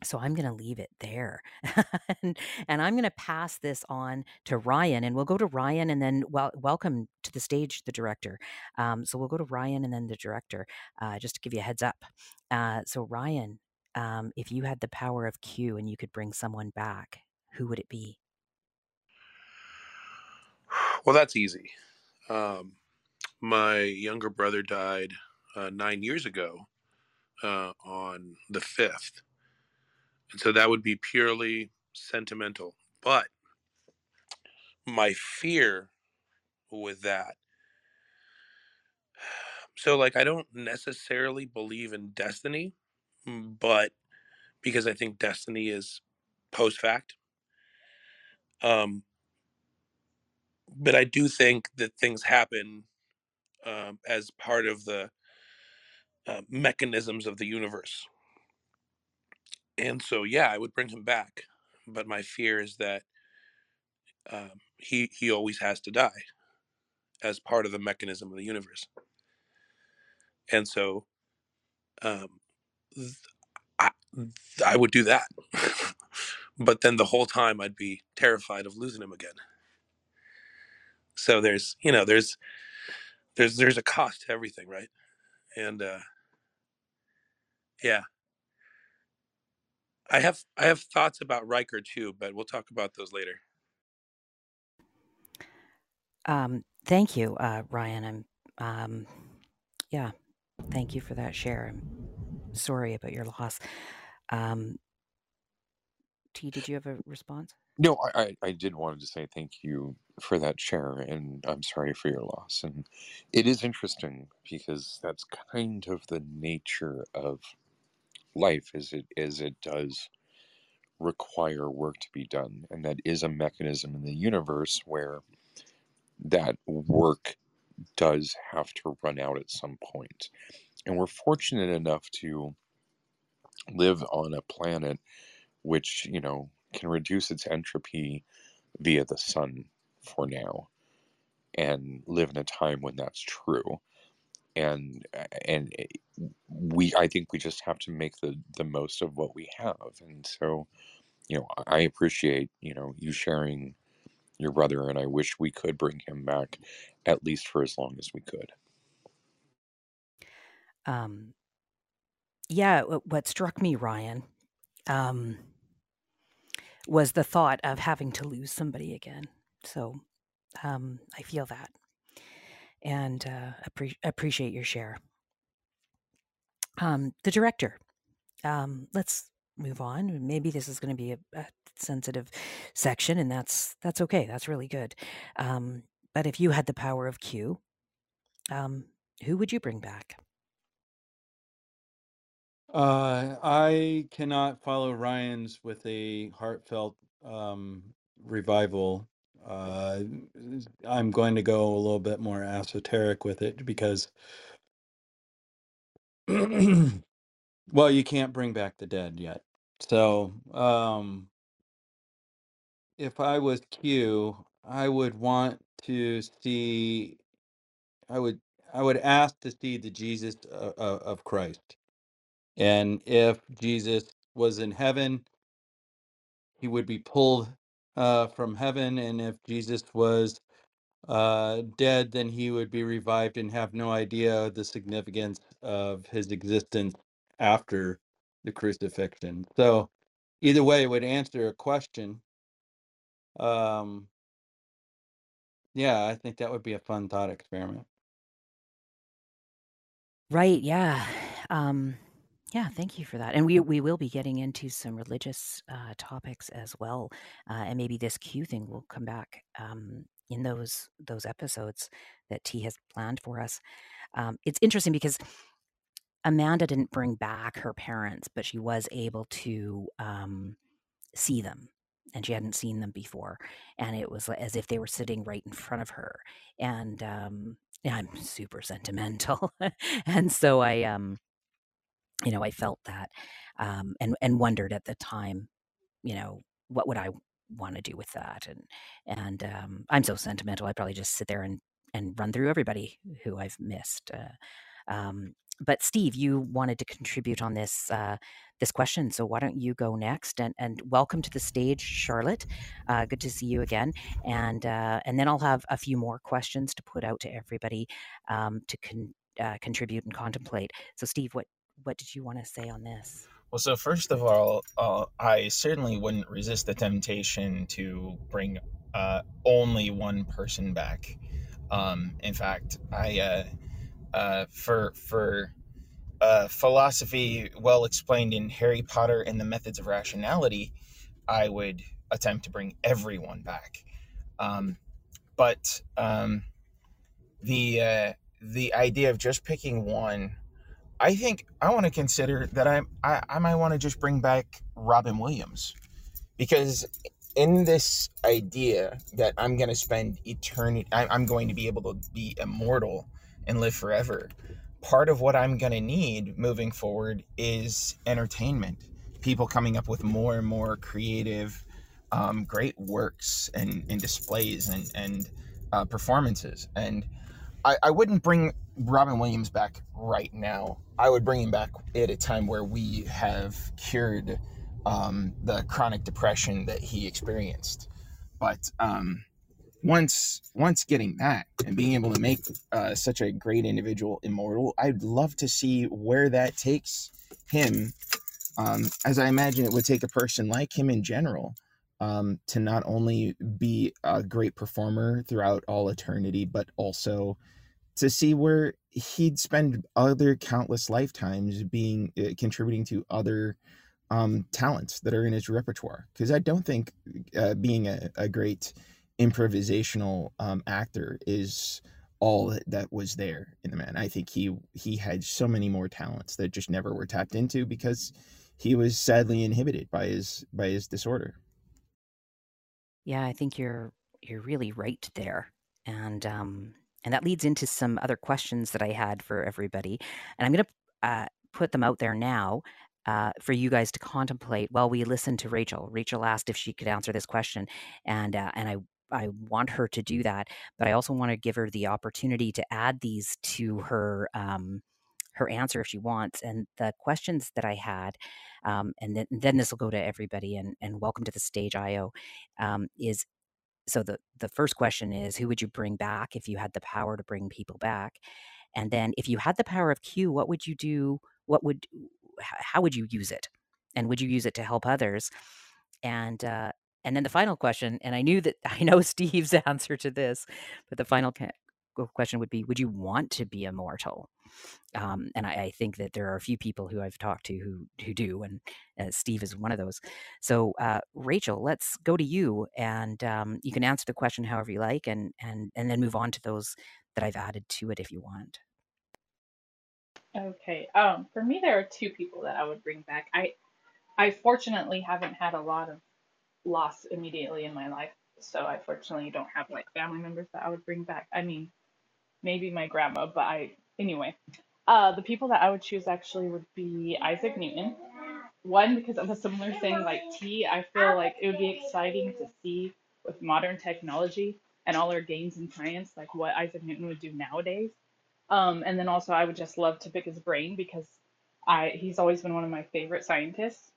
So I'm going to leave it there. and, and I'm going to pass this on to Ryan. And we'll go to Ryan and then well, welcome to the stage, the director. Um, so we'll go to Ryan and then the director, uh, just to give you a heads up. Uh, so, Ryan, um, if you had the power of Q and you could bring someone back, who would it be? Well, that's easy. Um, my younger brother died uh, nine years ago uh, on the 5th. And so that would be purely sentimental. But my fear with that, so like I don't necessarily believe in destiny, but because I think destiny is post fact. Um, but I do think that things happen um, as part of the uh, mechanisms of the universe. And so, yeah, I would bring him back, but my fear is that um, he he always has to die as part of the mechanism of the universe. And so, um, th- I, I would do that, but then the whole time I'd be terrified of losing him again. So there's you know there's there's there's a cost to everything, right? And uh, yeah, I have I have thoughts about Riker too, but we'll talk about those later. Um, thank you, uh, Ryan. I'm, um, yeah, thank you for that share. I'm sorry about your loss. Um, T, did you have a response? No, I, I, I did wanted to say thank you for that share, and I'm sorry for your loss. And it is interesting because that's kind of the nature of life, as it as it does require work to be done, and that is a mechanism in the universe where that work does have to run out at some point. And we're fortunate enough to live on a planet which, you know, can reduce its entropy via the sun for now and live in a time when that's true. And and we I think we just have to make the the most of what we have. And so, you know, I appreciate, you know, you sharing your brother and I wish we could bring him back at least for as long as we could. Um, yeah, what struck me, Ryan, um, was the thought of having to lose somebody again. So um, I feel that and uh, appre- appreciate your share. Um, the director, um, let's move on. Maybe this is going to be a, a sensitive section, and that's that's okay. That's really good. Um, but if you had the power of Q, um, who would you bring back? Uh, I cannot follow Ryan's with a heartfelt um, revival. Uh, I'm going to go a little bit more esoteric with it because, well, you can't bring back the dead yet. So, um, if I was Q, I would want to see, I would, I would ask to see the Jesus of, of Christ. And if Jesus was in heaven, he would be pulled uh, from heaven. And if Jesus was uh, dead, then he would be revived and have no idea the significance of his existence after the crucifixion. So, either way, it would answer a question. Um, yeah, I think that would be a fun thought experiment. Right, yeah. Um, yeah, thank you for that. And we we will be getting into some religious uh, topics as well, uh, and maybe this Q thing will come back um, in those those episodes that T has planned for us. Um, it's interesting because Amanda didn't bring back her parents, but she was able to um, see them, and she hadn't seen them before, and it was as if they were sitting right in front of her. And um, yeah, I'm super sentimental, and so I um you know, I felt that um, and and wondered at the time, you know, what would I want to do with that? And and um, I'm so sentimental. I probably just sit there and and run through everybody who I've missed. Uh, um, but Steve, you wanted to contribute on this uh, this question, so why don't you go next? And and welcome to the stage, Charlotte. Uh, good to see you again. And uh, and then I'll have a few more questions to put out to everybody um, to con- uh, contribute and contemplate. So, Steve, what what did you want to say on this? Well, so first of all, uh, I certainly wouldn't resist the temptation to bring uh, only one person back. Um, in fact, I uh, uh, for for uh, philosophy well explained in Harry Potter and the Methods of Rationality, I would attempt to bring everyone back. Um, but um, the uh, the idea of just picking one I think I want to consider that I'm, I I might want to just bring back Robin Williams because in this idea that I'm going to spend eternity, I'm going to be able to be immortal and live forever. Part of what I'm going to need moving forward is entertainment. People coming up with more and more creative, um, great works and, and displays and, and uh, performances. And I, I wouldn't bring Robin Williams back right now. I would bring him back at a time where we have cured um, the chronic depression that he experienced. But um, once once getting that and being able to make uh, such a great individual immortal, I'd love to see where that takes him. Um, as I imagine it would take a person like him in general um, to not only be a great performer throughout all eternity, but also to see where he'd spend other countless lifetimes being uh, contributing to other um, talents that are in his repertoire. Because I don't think uh, being a, a great improvisational um, actor is all that was there in the man. I think he he had so many more talents that just never were tapped into because he was sadly inhibited by his by his disorder. Yeah, I think you're you're really right there. And um, and that leads into some other questions that I had for everybody. And I'm going to uh, put them out there now uh, for you guys to contemplate while we listen to Rachel. Rachel asked if she could answer this question, and uh, and I I want her to do that, but I also want to give her the opportunity to add these to her um, her answer if she wants. And the questions that I had, um, and then then this will go to everybody. And and welcome to the stage, Io. Um, is so the the first question is who would you bring back if you had the power to bring people back? And then if you had the power of q what would you do what would how would you use it? And would you use it to help others? And uh and then the final question and i knew that i know steve's answer to this but the final question would be would you want to be immortal um, and I, I, think that there are a few people who I've talked to who who do, and uh, Steve is one of those. So, uh, Rachel, let's go to you, and um, you can answer the question however you like, and and and then move on to those that I've added to it if you want. Okay. Um, for me, there are two people that I would bring back. I I fortunately haven't had a lot of loss immediately in my life, so I fortunately don't have like family members that I would bring back. I mean, maybe my grandma, but I anyway. Uh, the people that I would choose actually would be Isaac Newton. One, because of a similar thing like T, I feel like it would be exciting to see with modern technology and all our gains in science, like what Isaac Newton would do nowadays. Um, and then also, I would just love to pick his brain because I he's always been one of my favorite scientists.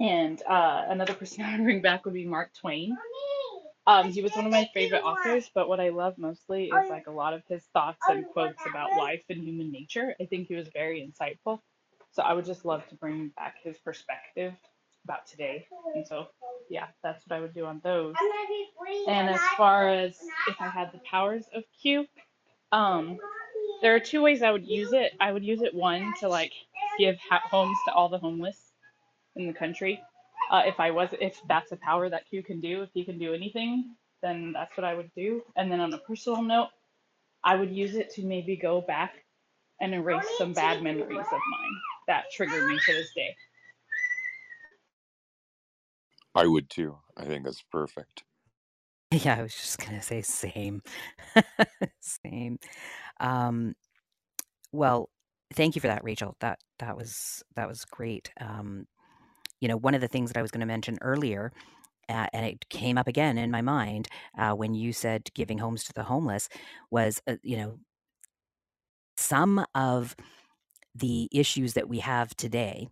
And uh, another person I would bring back would be Mark Twain. Um, he was one of my favorite authors, but what I love mostly is like a lot of his thoughts and quotes about life and human nature. I think he was very insightful. So I would just love to bring back his perspective about today. And so, yeah, that's what I would do on those. And as far as if I had the powers of Q, um, there are two ways I would use it. I would use it one to like give homes to all the homeless in the country. Uh, if I was, if that's a power that Q can do, if he can do anything, then that's what I would do. And then on a personal note, I would use it to maybe go back and erase some bad memories of mine that triggered me to this day. I would too. I think that's perfect. Yeah, I was just gonna say same. Same. Um, well, thank you for that, Rachel. That that was that was great. Um, you know, one of the things that I was going to mention earlier, uh, and it came up again in my mind uh, when you said giving homes to the homeless, was uh, you know some of the issues that we have today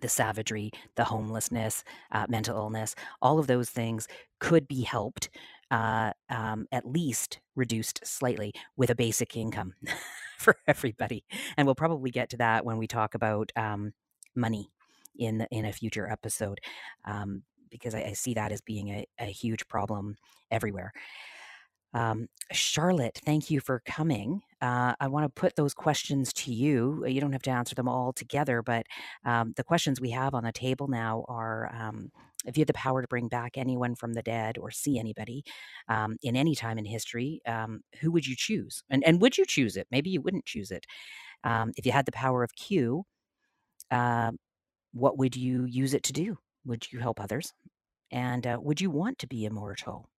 the savagery, the homelessness, uh, mental illness, all of those things could be helped, uh, um, at least reduced slightly with a basic income for everybody. And we'll probably get to that when we talk about um, money in in a future episode, um, because I, I see that as being a, a huge problem everywhere. Um, Charlotte, thank you for coming. Uh, I want to put those questions to you. You don't have to answer them all together, but um, the questions we have on the table now are um, if you had the power to bring back anyone from the dead or see anybody um, in any time in history, um, who would you choose? And, and would you choose it? Maybe you wouldn't choose it. Um, if you had the power of Q, uh, what would you use it to do? Would you help others? And uh, would you want to be immortal?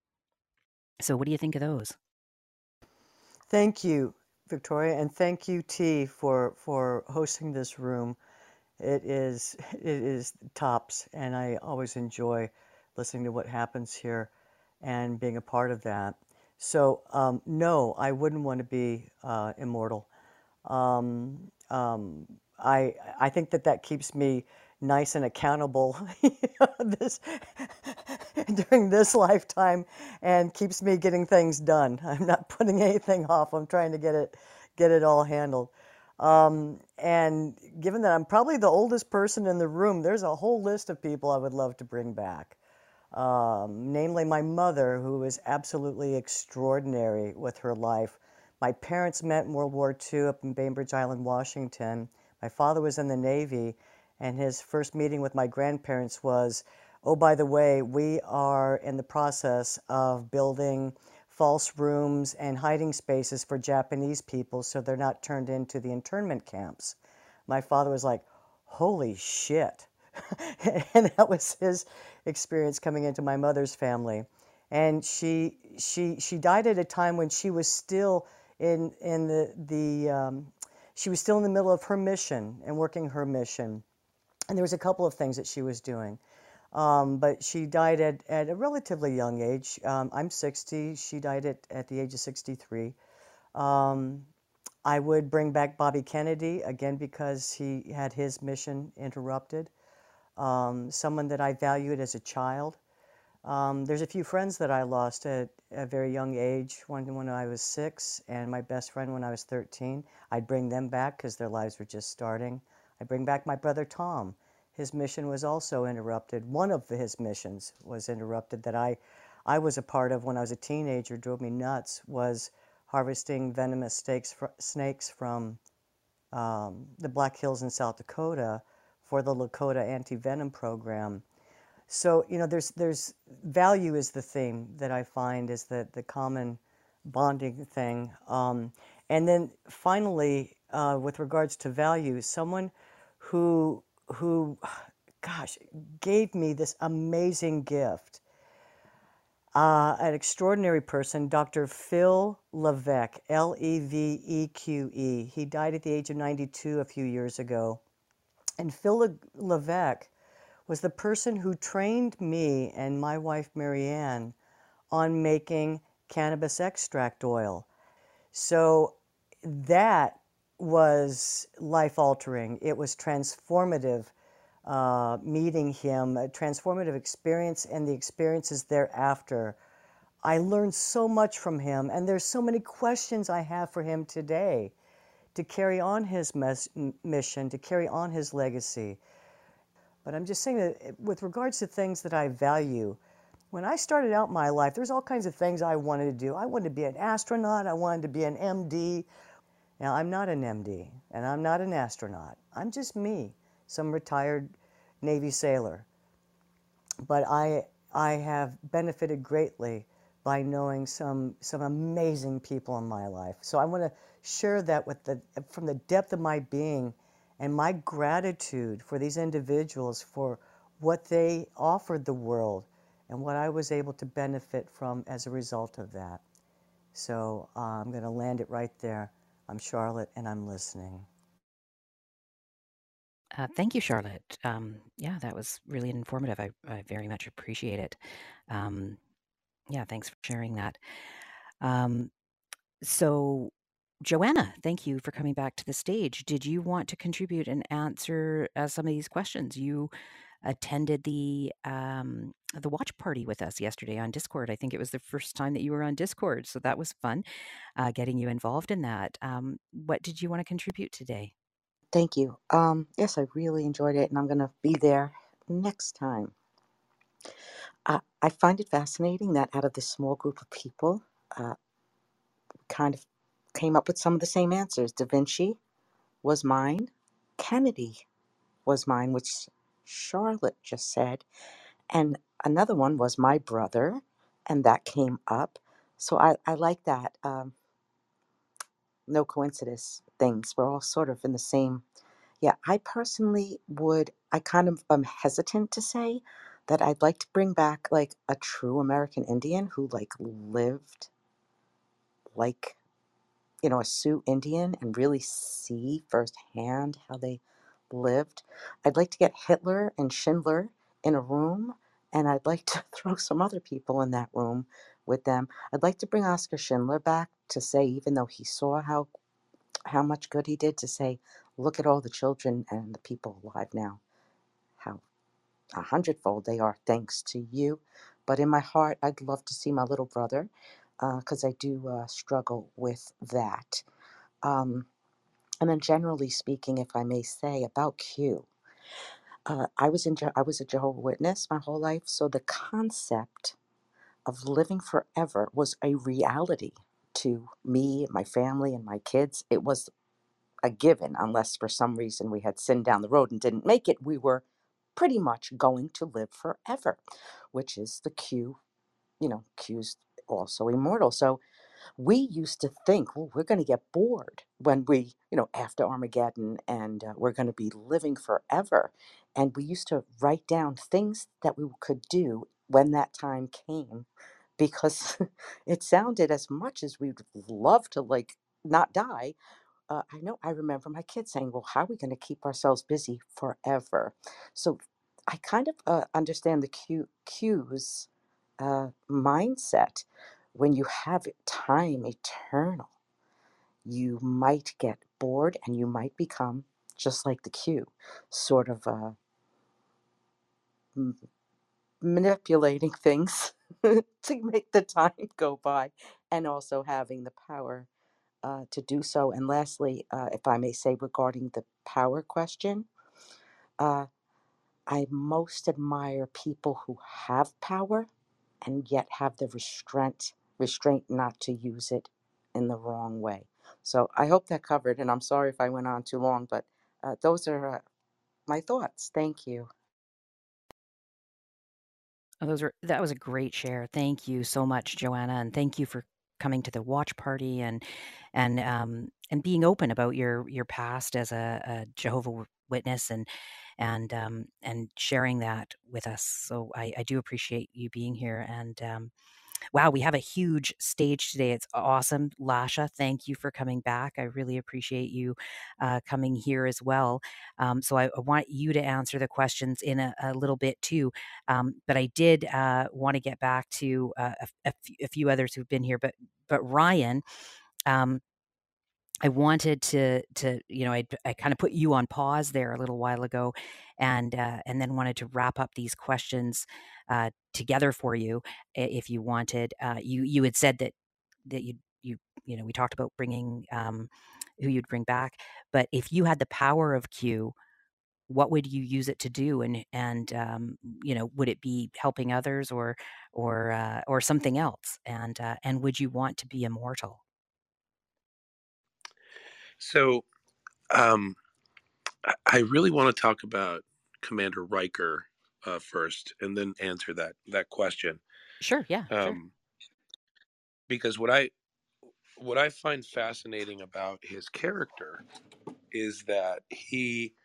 So, what do you think of those? Thank you, Victoria, and thank you, T, for for hosting this room. It is it is tops, and I always enjoy listening to what happens here and being a part of that. So, um, no, I wouldn't want to be uh, immortal. Um, um, I I think that that keeps me nice and accountable this during this lifetime and keeps me getting things done. I'm not putting anything off. I'm trying to get it get it all handled. Um, and given that I'm probably the oldest person in the room, there's a whole list of people I would love to bring back. Um, namely, my mother, who was absolutely extraordinary with her life. My parents met in World War II up in Bainbridge Island, Washington. My father was in the Navy, and his first meeting with my grandparents was, oh, by the way, we are in the process of building false rooms and hiding spaces for Japanese people so they're not turned into the internment camps. My father was like, holy shit. and that was his experience coming into my mother's family. And she, she, she died at a time when she was still in, in the, the um, she was still in the middle of her mission and working her mission. And there was a couple of things that she was doing. Um, but she died at, at a relatively young age. Um, I'm 60. She died at, at the age of 63. Um, I would bring back Bobby Kennedy, again, because he had his mission interrupted. Um, someone that I valued as a child. Um, there's a few friends that I lost at a very young age, one when I was six, and my best friend when I was 13. I'd bring them back because their lives were just starting. I bring back my brother Tom. His mission was also interrupted. One of his missions was interrupted that I, I was a part of when I was a teenager, drove me nuts, was harvesting venomous snakes, snakes from um, the Black Hills in South Dakota for the Lakota anti-venom program. So, you know, there's, there's value is the theme that I find is the, the common bonding thing. Um, and then finally, uh, with regards to value, someone who who gosh gave me this amazing gift. Uh, an extraordinary person dr phil leveque l-e-v-e-q-e he died at the age of 92 a few years ago. And phil leveque was the person who trained me and my wife marianne on making cannabis extract oil. So that was life altering. It was transformative uh, meeting him, a transformative experience, and the experiences thereafter. I learned so much from him, and there's so many questions I have for him today to carry on his mes- mission, to carry on his legacy. But I'm just saying that eh, with regards to things that I value, when I started out my life, there's all kinds of things I wanted to do. I wanted to be an astronaut, I wanted to be an MD. Now, I'm not an MD, and I'm not an astronaut. I'm just me, some retired Navy sailor. But I, I have benefited greatly by knowing some, some amazing people in my life. So I want to share that with the, from the depth of my being and my gratitude for these individuals for what they offered the world and what I was able to benefit from as a result of that. So uh, I'm going to land it right there. I'm Charlotte and I'm listening. Uh, thank you, Charlotte. Um, yeah, that was really informative. I, I very much appreciate it. Um, yeah, thanks for sharing that. Um, so, Joanna, thank you for coming back to the stage. Did you want to contribute and answer uh, some of these questions? You attended the um, the watch party with us yesterday on Discord. I think it was the first time that you were on Discord, so that was fun, uh, getting you involved in that. Um, what did you want to contribute today? Thank you. Um, yes, I really enjoyed it, and I'm going to be there next time. Uh, I find it fascinating that out of this small group of people, uh, kind of came up with some of the same answers. Da Vinci was mine. Kennedy was mine, which Charlotte just said. And another one was my brother, and that came up. So I, I like that. Um, no coincidence things. We're all sort of in the same. Yeah, I personally would, I kind of am hesitant to say that I'd like to bring back like a true American Indian who like lived like you know, a Sioux Indian and really see firsthand how they lived. I'd like to get Hitler and Schindler in a room, and I'd like to throw some other people in that room with them. I'd like to bring Oskar Schindler back to say, even though he saw how how much good he did, to say, look at all the children and the people alive now, how a hundredfold they are thanks to you. But in my heart, I'd love to see my little brother because I do uh, struggle with that. Um, and then, generally speaking, if I may say about Q, uh, I was in Je- I was a Jehovah Witness my whole life, so the concept of living forever was a reality to me, my family, and my kids. It was a given, unless for some reason we had sinned down the road and didn't make it. We were pretty much going to live forever, which is the Q. You know, Q's also immortal. So we used to think, well, we're going to get bored when we, you know, after Armageddon and uh, we're going to be living forever. And we used to write down things that we could do when that time came because it sounded as much as we'd love to like not die. Uh, I know I remember my kids saying, well, how are we going to keep ourselves busy forever? So I kind of uh, understand the Q, cues uh, mindset when you have time eternal, you might get bored and you might become just like the Q, sort of uh, m- manipulating things to make the time go by and also having the power uh, to do so. And lastly, uh, if I may say regarding the power question, uh, I most admire people who have power and yet have the restraint restraint not to use it in the wrong way. So I hope that covered, and I'm sorry if I went on too long, but uh, those are uh, my thoughts. Thank you. Oh, those were that was a great share. Thank you so much, Joanna, and thank you for coming to the watch party and and um, and being open about your your past as a, a Jehovah Witness and and um, and sharing that with us. So I, I do appreciate you being here and. Um, wow, we have a huge stage today. It's awesome. Lasha, thank you for coming back. I really appreciate you uh, coming here as well. Um, so I, I, want you to answer the questions in a, a little bit too. Um, but I did uh, want to get back to uh, a, a, few others who've been here. But but Ryan, um, I wanted to to you know I I kind of put you on pause there a little while ago, and uh, and then wanted to wrap up these questions uh, together for you if you wanted. Uh, you you had said that that you you you know we talked about bringing um, who you'd bring back, but if you had the power of Q, what would you use it to do? And and um, you know would it be helping others or or uh, or something else? And uh, and would you want to be immortal So, um, I I really want to talk about Commander Riker uh, first, and then answer that that question. sure yeah sure Um, because what I what I find fascinating about his character is that he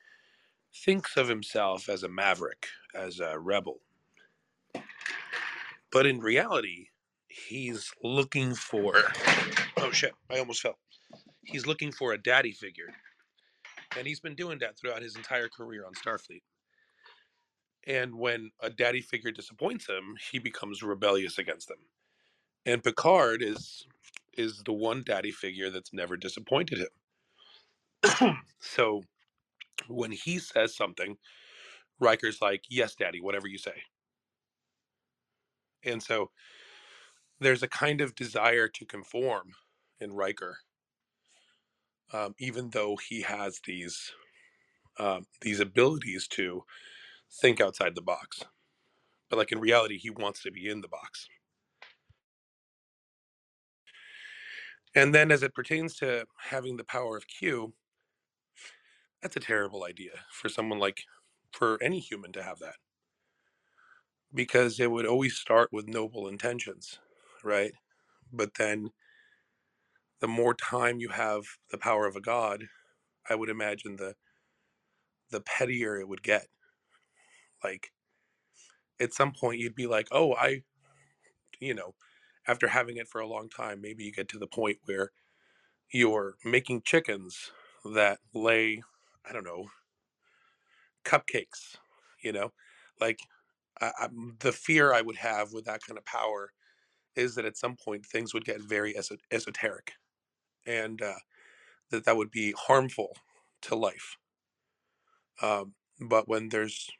thinks of himself as a maverick, as a rebel, but in reality, he's looking for. Oh shit! I almost fell. He's looking for a daddy figure, and he's been doing that throughout his entire career on Starfleet. And when a daddy figure disappoints him, he becomes rebellious against them. And Picard is is the one daddy figure that's never disappointed him. so when he says something, Riker's like, "Yes, daddy, whatever you say." And so there's a kind of desire to conform in Riker, um, even though he has these um, these abilities to think outside the box. But like in reality, he wants to be in the box. And then as it pertains to having the power of Q, that's a terrible idea for someone like for any human to have that. Because it would always start with noble intentions, right? But then the more time you have the power of a god, I would imagine the the pettier it would get. Like at some point you'd be like, "Oh, I you know, after having it for a long time, maybe you get to the point where you're making chickens that lay, I don't know, cupcakes, you know? Like I, the fear I would have with that kind of power is that at some point things would get very eso- esoteric and uh, that that would be harmful to life. Um, but when there's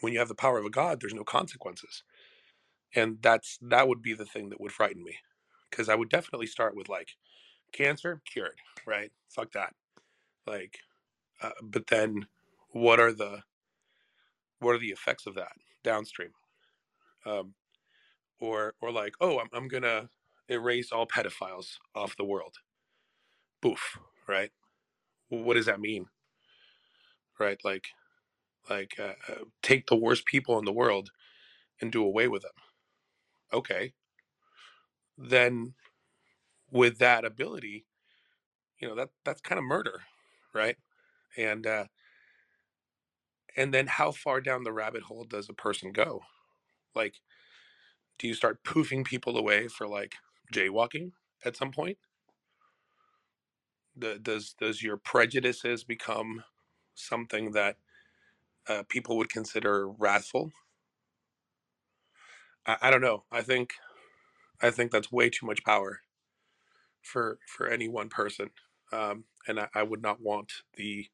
when you have the power of a god, there's no consequences, and that's that would be the thing that would frighten me, because I would definitely start with like cancer cured, right? Fuck that. Like, uh, but then what are the what are the effects of that downstream? Um, or or like, oh, I'm I'm gonna erase all pedophiles off the world. Boof, right? What does that mean? Right? Like like uh, uh, take the worst people in the world and do away with them. Okay, then with that ability, you know that that's kind of murder, right? And uh, and then how far down the rabbit hole does a person go? Like, do you start poofing people away for like jaywalking at some point? Does does your prejudices become something that uh, people would consider wrathful? I, I don't know. I think I think that's way too much power for for any one person, um, and I, I would not want the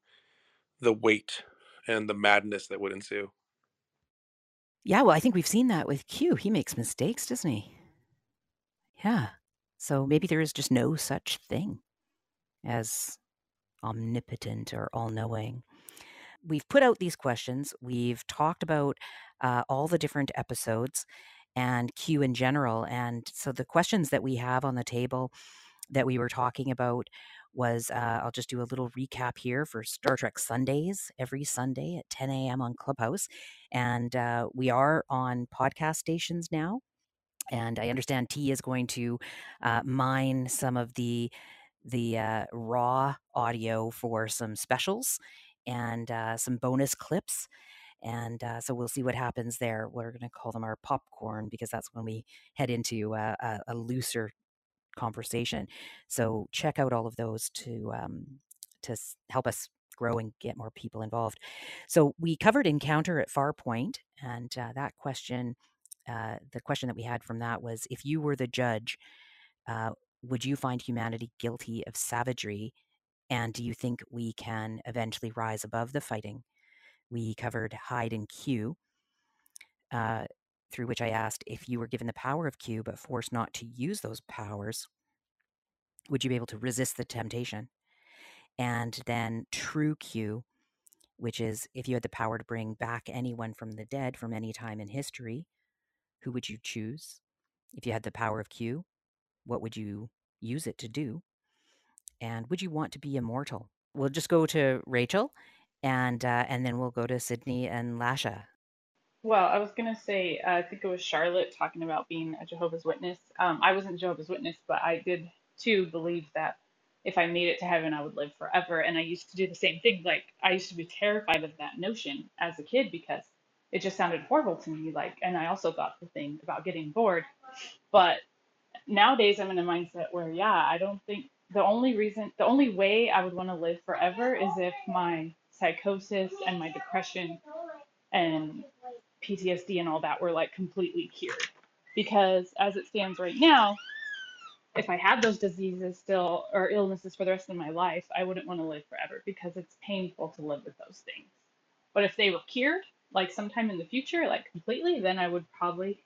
the weight and the madness that would ensue. yeah well i think we've seen that with q he makes mistakes doesn't he yeah so maybe there is just no such thing as omnipotent or all-knowing we've put out these questions. We've talked about uh, all the different episodes and Q in general. And so the questions that we have on the table that we were talking about was uh, I'll just do a little recap here for Star Trek Sundays every Sunday at 10 a.m. on Clubhouse. And uh, we are on podcast stations now. And I understand T is going to uh, mine some of the the uh, raw audio for some specials and uh, some bonus clips. And uh, so we'll see what happens there. We're going to call them our popcorn because that's when we head into uh, a, a looser conversation. So check out all of those to um, to help us grow and get more people involved. So we covered encounter at Farpoint, and uh, that question, uh, the question that we had from that was, if you were the judge, would you find humanity guilty of savagery And do you think we can eventually rise above the fighting? We covered hide and Q, uh, through which I asked if you were given the power of Q but forced not to use those powers, would you be able to resist the temptation? And then true Q, which is if you had the power to bring back anyone from the dead from any time in history, who would you choose? If you had the power of Q, what would you use it to do? And would you want to be immortal? We'll just go to Rachel, and uh, and then we'll go to Sydney and Lasha. Well, I was gonna say, uh, I think it was Charlotte talking about being a Jehovah's Witness. Um, I wasn't Jehovah's Witness, but I did too believe that if I made it to heaven, I would live forever. And I used to do the same thing. Like I used to be terrified of that notion as a kid because it just sounded horrible to me. Like, and I also thought the thing about getting bored. But nowadays, I'm in a mindset where, yeah, I don't think the only reason, the only way I would want to live forever is if my psychosis and my depression and PTSD and all that were like completely cured. Because as it stands right now, if I had those diseases still or illnesses for the rest of my life, I wouldn't want to live forever because it's painful to live with those things. But if they were cured, like sometime in the future, like completely, then I would probably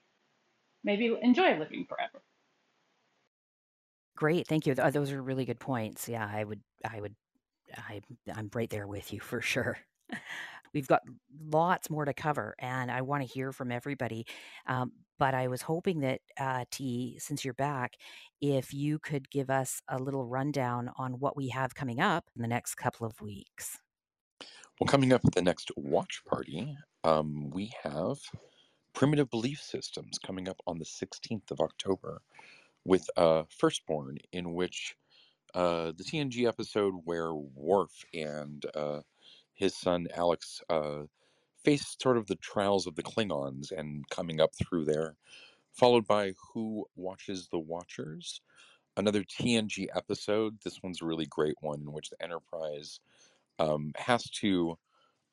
maybe enjoy living forever. Great, thank you. Those are really good points. Yeah, I would, I would, I, I'm right there with you for sure. We've got lots more to cover, and I want to hear from everybody. Um, but I was hoping that, uh, T, since you're back, if you could give us a little rundown on what we have coming up in the next couple of weeks. Well, coming up at the next watch party, um, we have Primitive Belief Systems coming up on the 16th of October with uh, Firstborn, in which uh, the TNG episode where Worf and uh, his son Alex uh, face sort of the trials of the Klingons and coming up through there, followed by Who Watches the Watchers, another TNG episode. This one's a really great one in which the Enterprise um, has to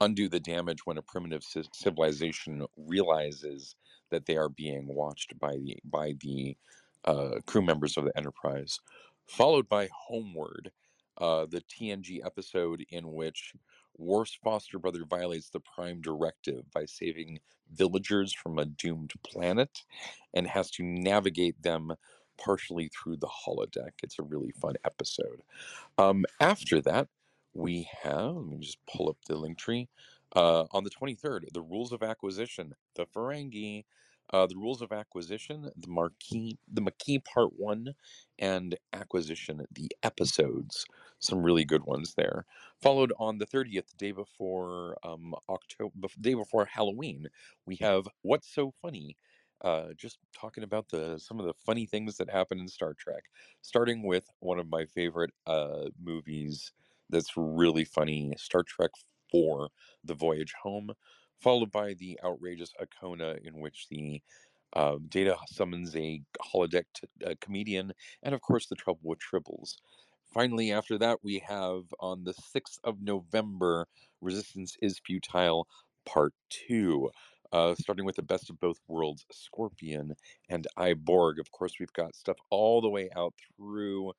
undo the damage when a primitive ci- civilization realizes that they are being watched by the by the uh, crew members of the Enterprise, followed by Homeward, uh, the TNG episode in which Worf's foster brother violates the Prime Directive by saving villagers from a doomed planet and has to navigate them partially through the holodeck. It's a really fun episode. Um, after that, we have, let me just pull up the link tree. Uh, on the 23rd, the rules of acquisition, the Ferengi, uh, the rules of acquisition, the marquee, the Maquis Part One, and acquisition, the episodes. Some really good ones there. Followed on the 30th, the day before um, October, day before Halloween, we have What's So Funny. Uh, just talking about the some of the funny things that happen in Star Trek, starting with one of my favorite uh, movies that's really funny, Star Trek Four: The Voyage Home, followed by the outrageous Okona, in which the uh, Data summons a holodeck t- a comedian, and of course the trouble with tribbles. Finally, after that, we have on the 6th of November, Resistance is Futile, Part 2. Uh, starting with the best of both worlds, Scorpion and I, Borg. Of course, we've got stuff all the way out through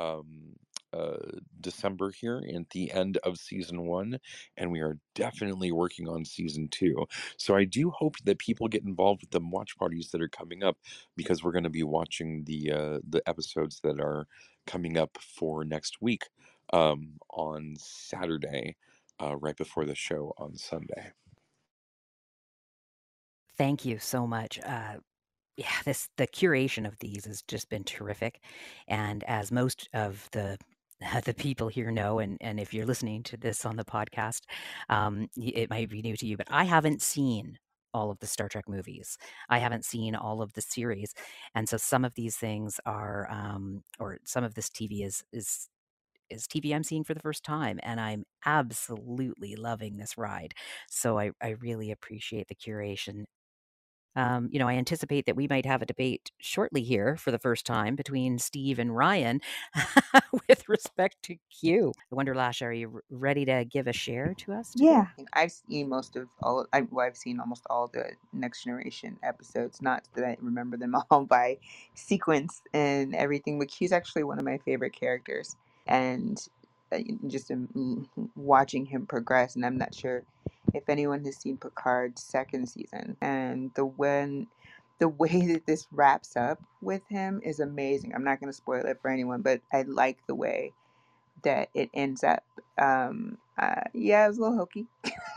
um, uh, December here at the end of season one, and we are definitely working on season two. So I do hope that people get involved with the watch parties that are coming up because we're going to be watching the uh, the episodes that are coming up for next week um, on Saturday, uh, right before the show on Sunday. Thank you so much. Uh, yeah, this the curation of these has just been terrific, and as most of the the people here know, and and if you're listening to this on the podcast, um, it might be new to you, but I haven't seen all of the Star Trek movies. I haven't seen all of the series, and so some of these things are, um, or some of this TV is is is TV I'm seeing for the first time, and I'm absolutely loving this ride. So I I really appreciate the curation um, you know, I anticipate that we might have a debate shortly here for the first time between Steve and Ryan with respect to Q. I wonder, Lash, are you ready to give a share to us today? Yeah, I've seen most of all. I, well, I've seen almost all the Next Generation episodes. Not that I remember them all by sequence and everything, but Q's actually one of my favorite characters. And uh, just um, watching him progress. And I'm not sure if anyone has seen Picard's second season, and the when the way that this wraps up with him is amazing. I'm not going to spoil it for anyone, but I like the way that it ends up. Um, uh, yeah, it was a little hokey,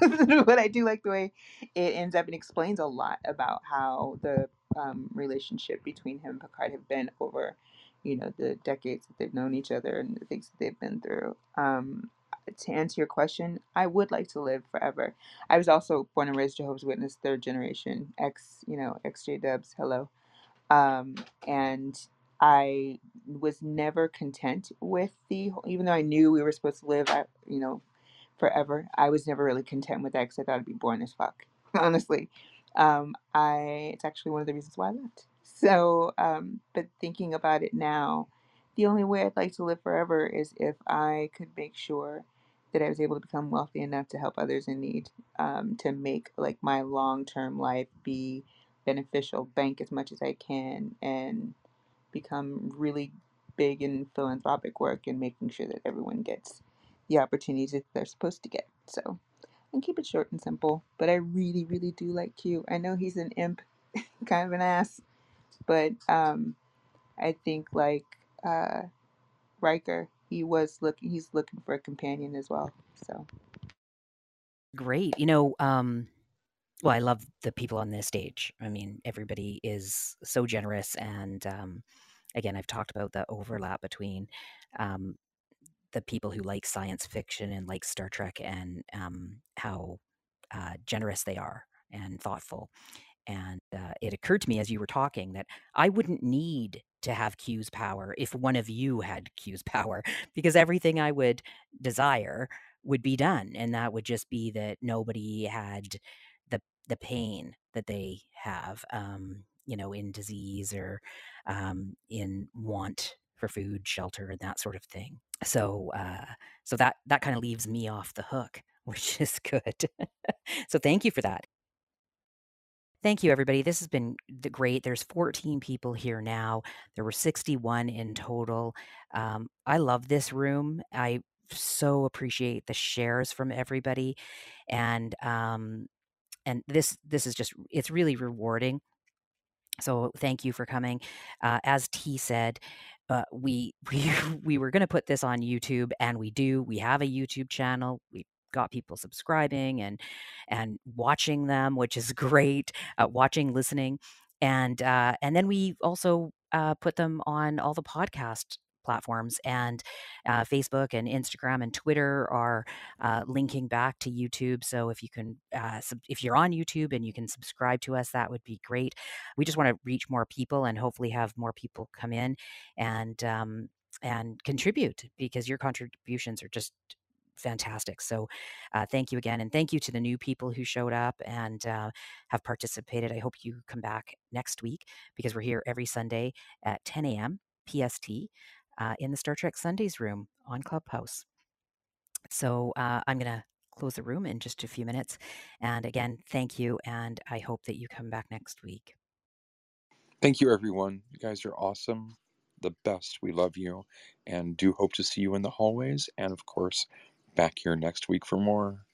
but I do like the way it ends up and explains a lot about how the um, relationship between him and Picard have been over, you know, the decades that they've known each other and the things that they've been through. Um, to answer your question, I would like to live forever. I was also born and raised Jehovah's Witness, third generation, ex, you know, XJ Dubs. Hello um, and I was never content with the even though I knew we were supposed to live, I, you know, forever. I was never really content with that because I thought I'd be boring as fuck. Honestly, um, I it's actually one of the reasons why I left. So, um, but thinking about it now, the only way I'd like to live forever is if I could make sure that I was able to become wealthy enough to help others in need, um, to make like my long term life be beneficial, bank as much as I can, and become really big in philanthropic work and making sure that everyone gets the opportunities that they're supposed to get. So, and keep it short and simple. But I really, really do like Q. I know he's an imp, kind of an ass, but um, I think like uh, Riker, he was looking. He's looking for a companion as well. So Great. You know, um, well, I love the people on this stage. I mean, everybody is so generous, and um, again, I've talked about the overlap between um, the people who like science fiction and like Star Trek, and um, how uh, generous they are and thoughtful. And uh, it occurred to me as you were talking that I wouldn't need to have Q's power if one of you had Q's power, because everything I would desire would be done. And that would just be that nobody had the the pain that they have, um, you know, in disease or um, in want for food, shelter, and that sort of thing. So, uh, so that that kind of leaves me off the hook, which is good. so, thank you for that. Thank you, everybody. This has been the great. There's 14 people here now. There were 61 in total. Um, I love this room. I so appreciate the shares from everybody, and um, and this this is just it's really rewarding. So thank you for coming. Uh, as T said, uh, we we we were going to put this on YouTube, and we do. We have a YouTube channel. We got people subscribing and and watching them, which is great. Uh, watching, listening, and uh, and then we also uh, put them on all the podcast platforms and uh, facebook and instagram and twitter are uh, linking back to youtube so if you can uh, sub- if you're on youtube and you can subscribe to us that would be great we just want to reach more people and hopefully have more people come in and um, and contribute because your contributions are just fantastic. So, uh, thank you again. And thank you to the new people who showed up and uh, have participated. I hope you come back next week because we're here every Sunday at 10 a.m. PST uh, in the Star Trek Sundays room on Clubhouse. So, uh, I'm going to close the room in just a few minutes. And again, thank you. And I hope that you come back next week. Thank you, everyone. You guys are awesome. The best. We love you and do hope to see you in the hallways. And of course, back here next week for more.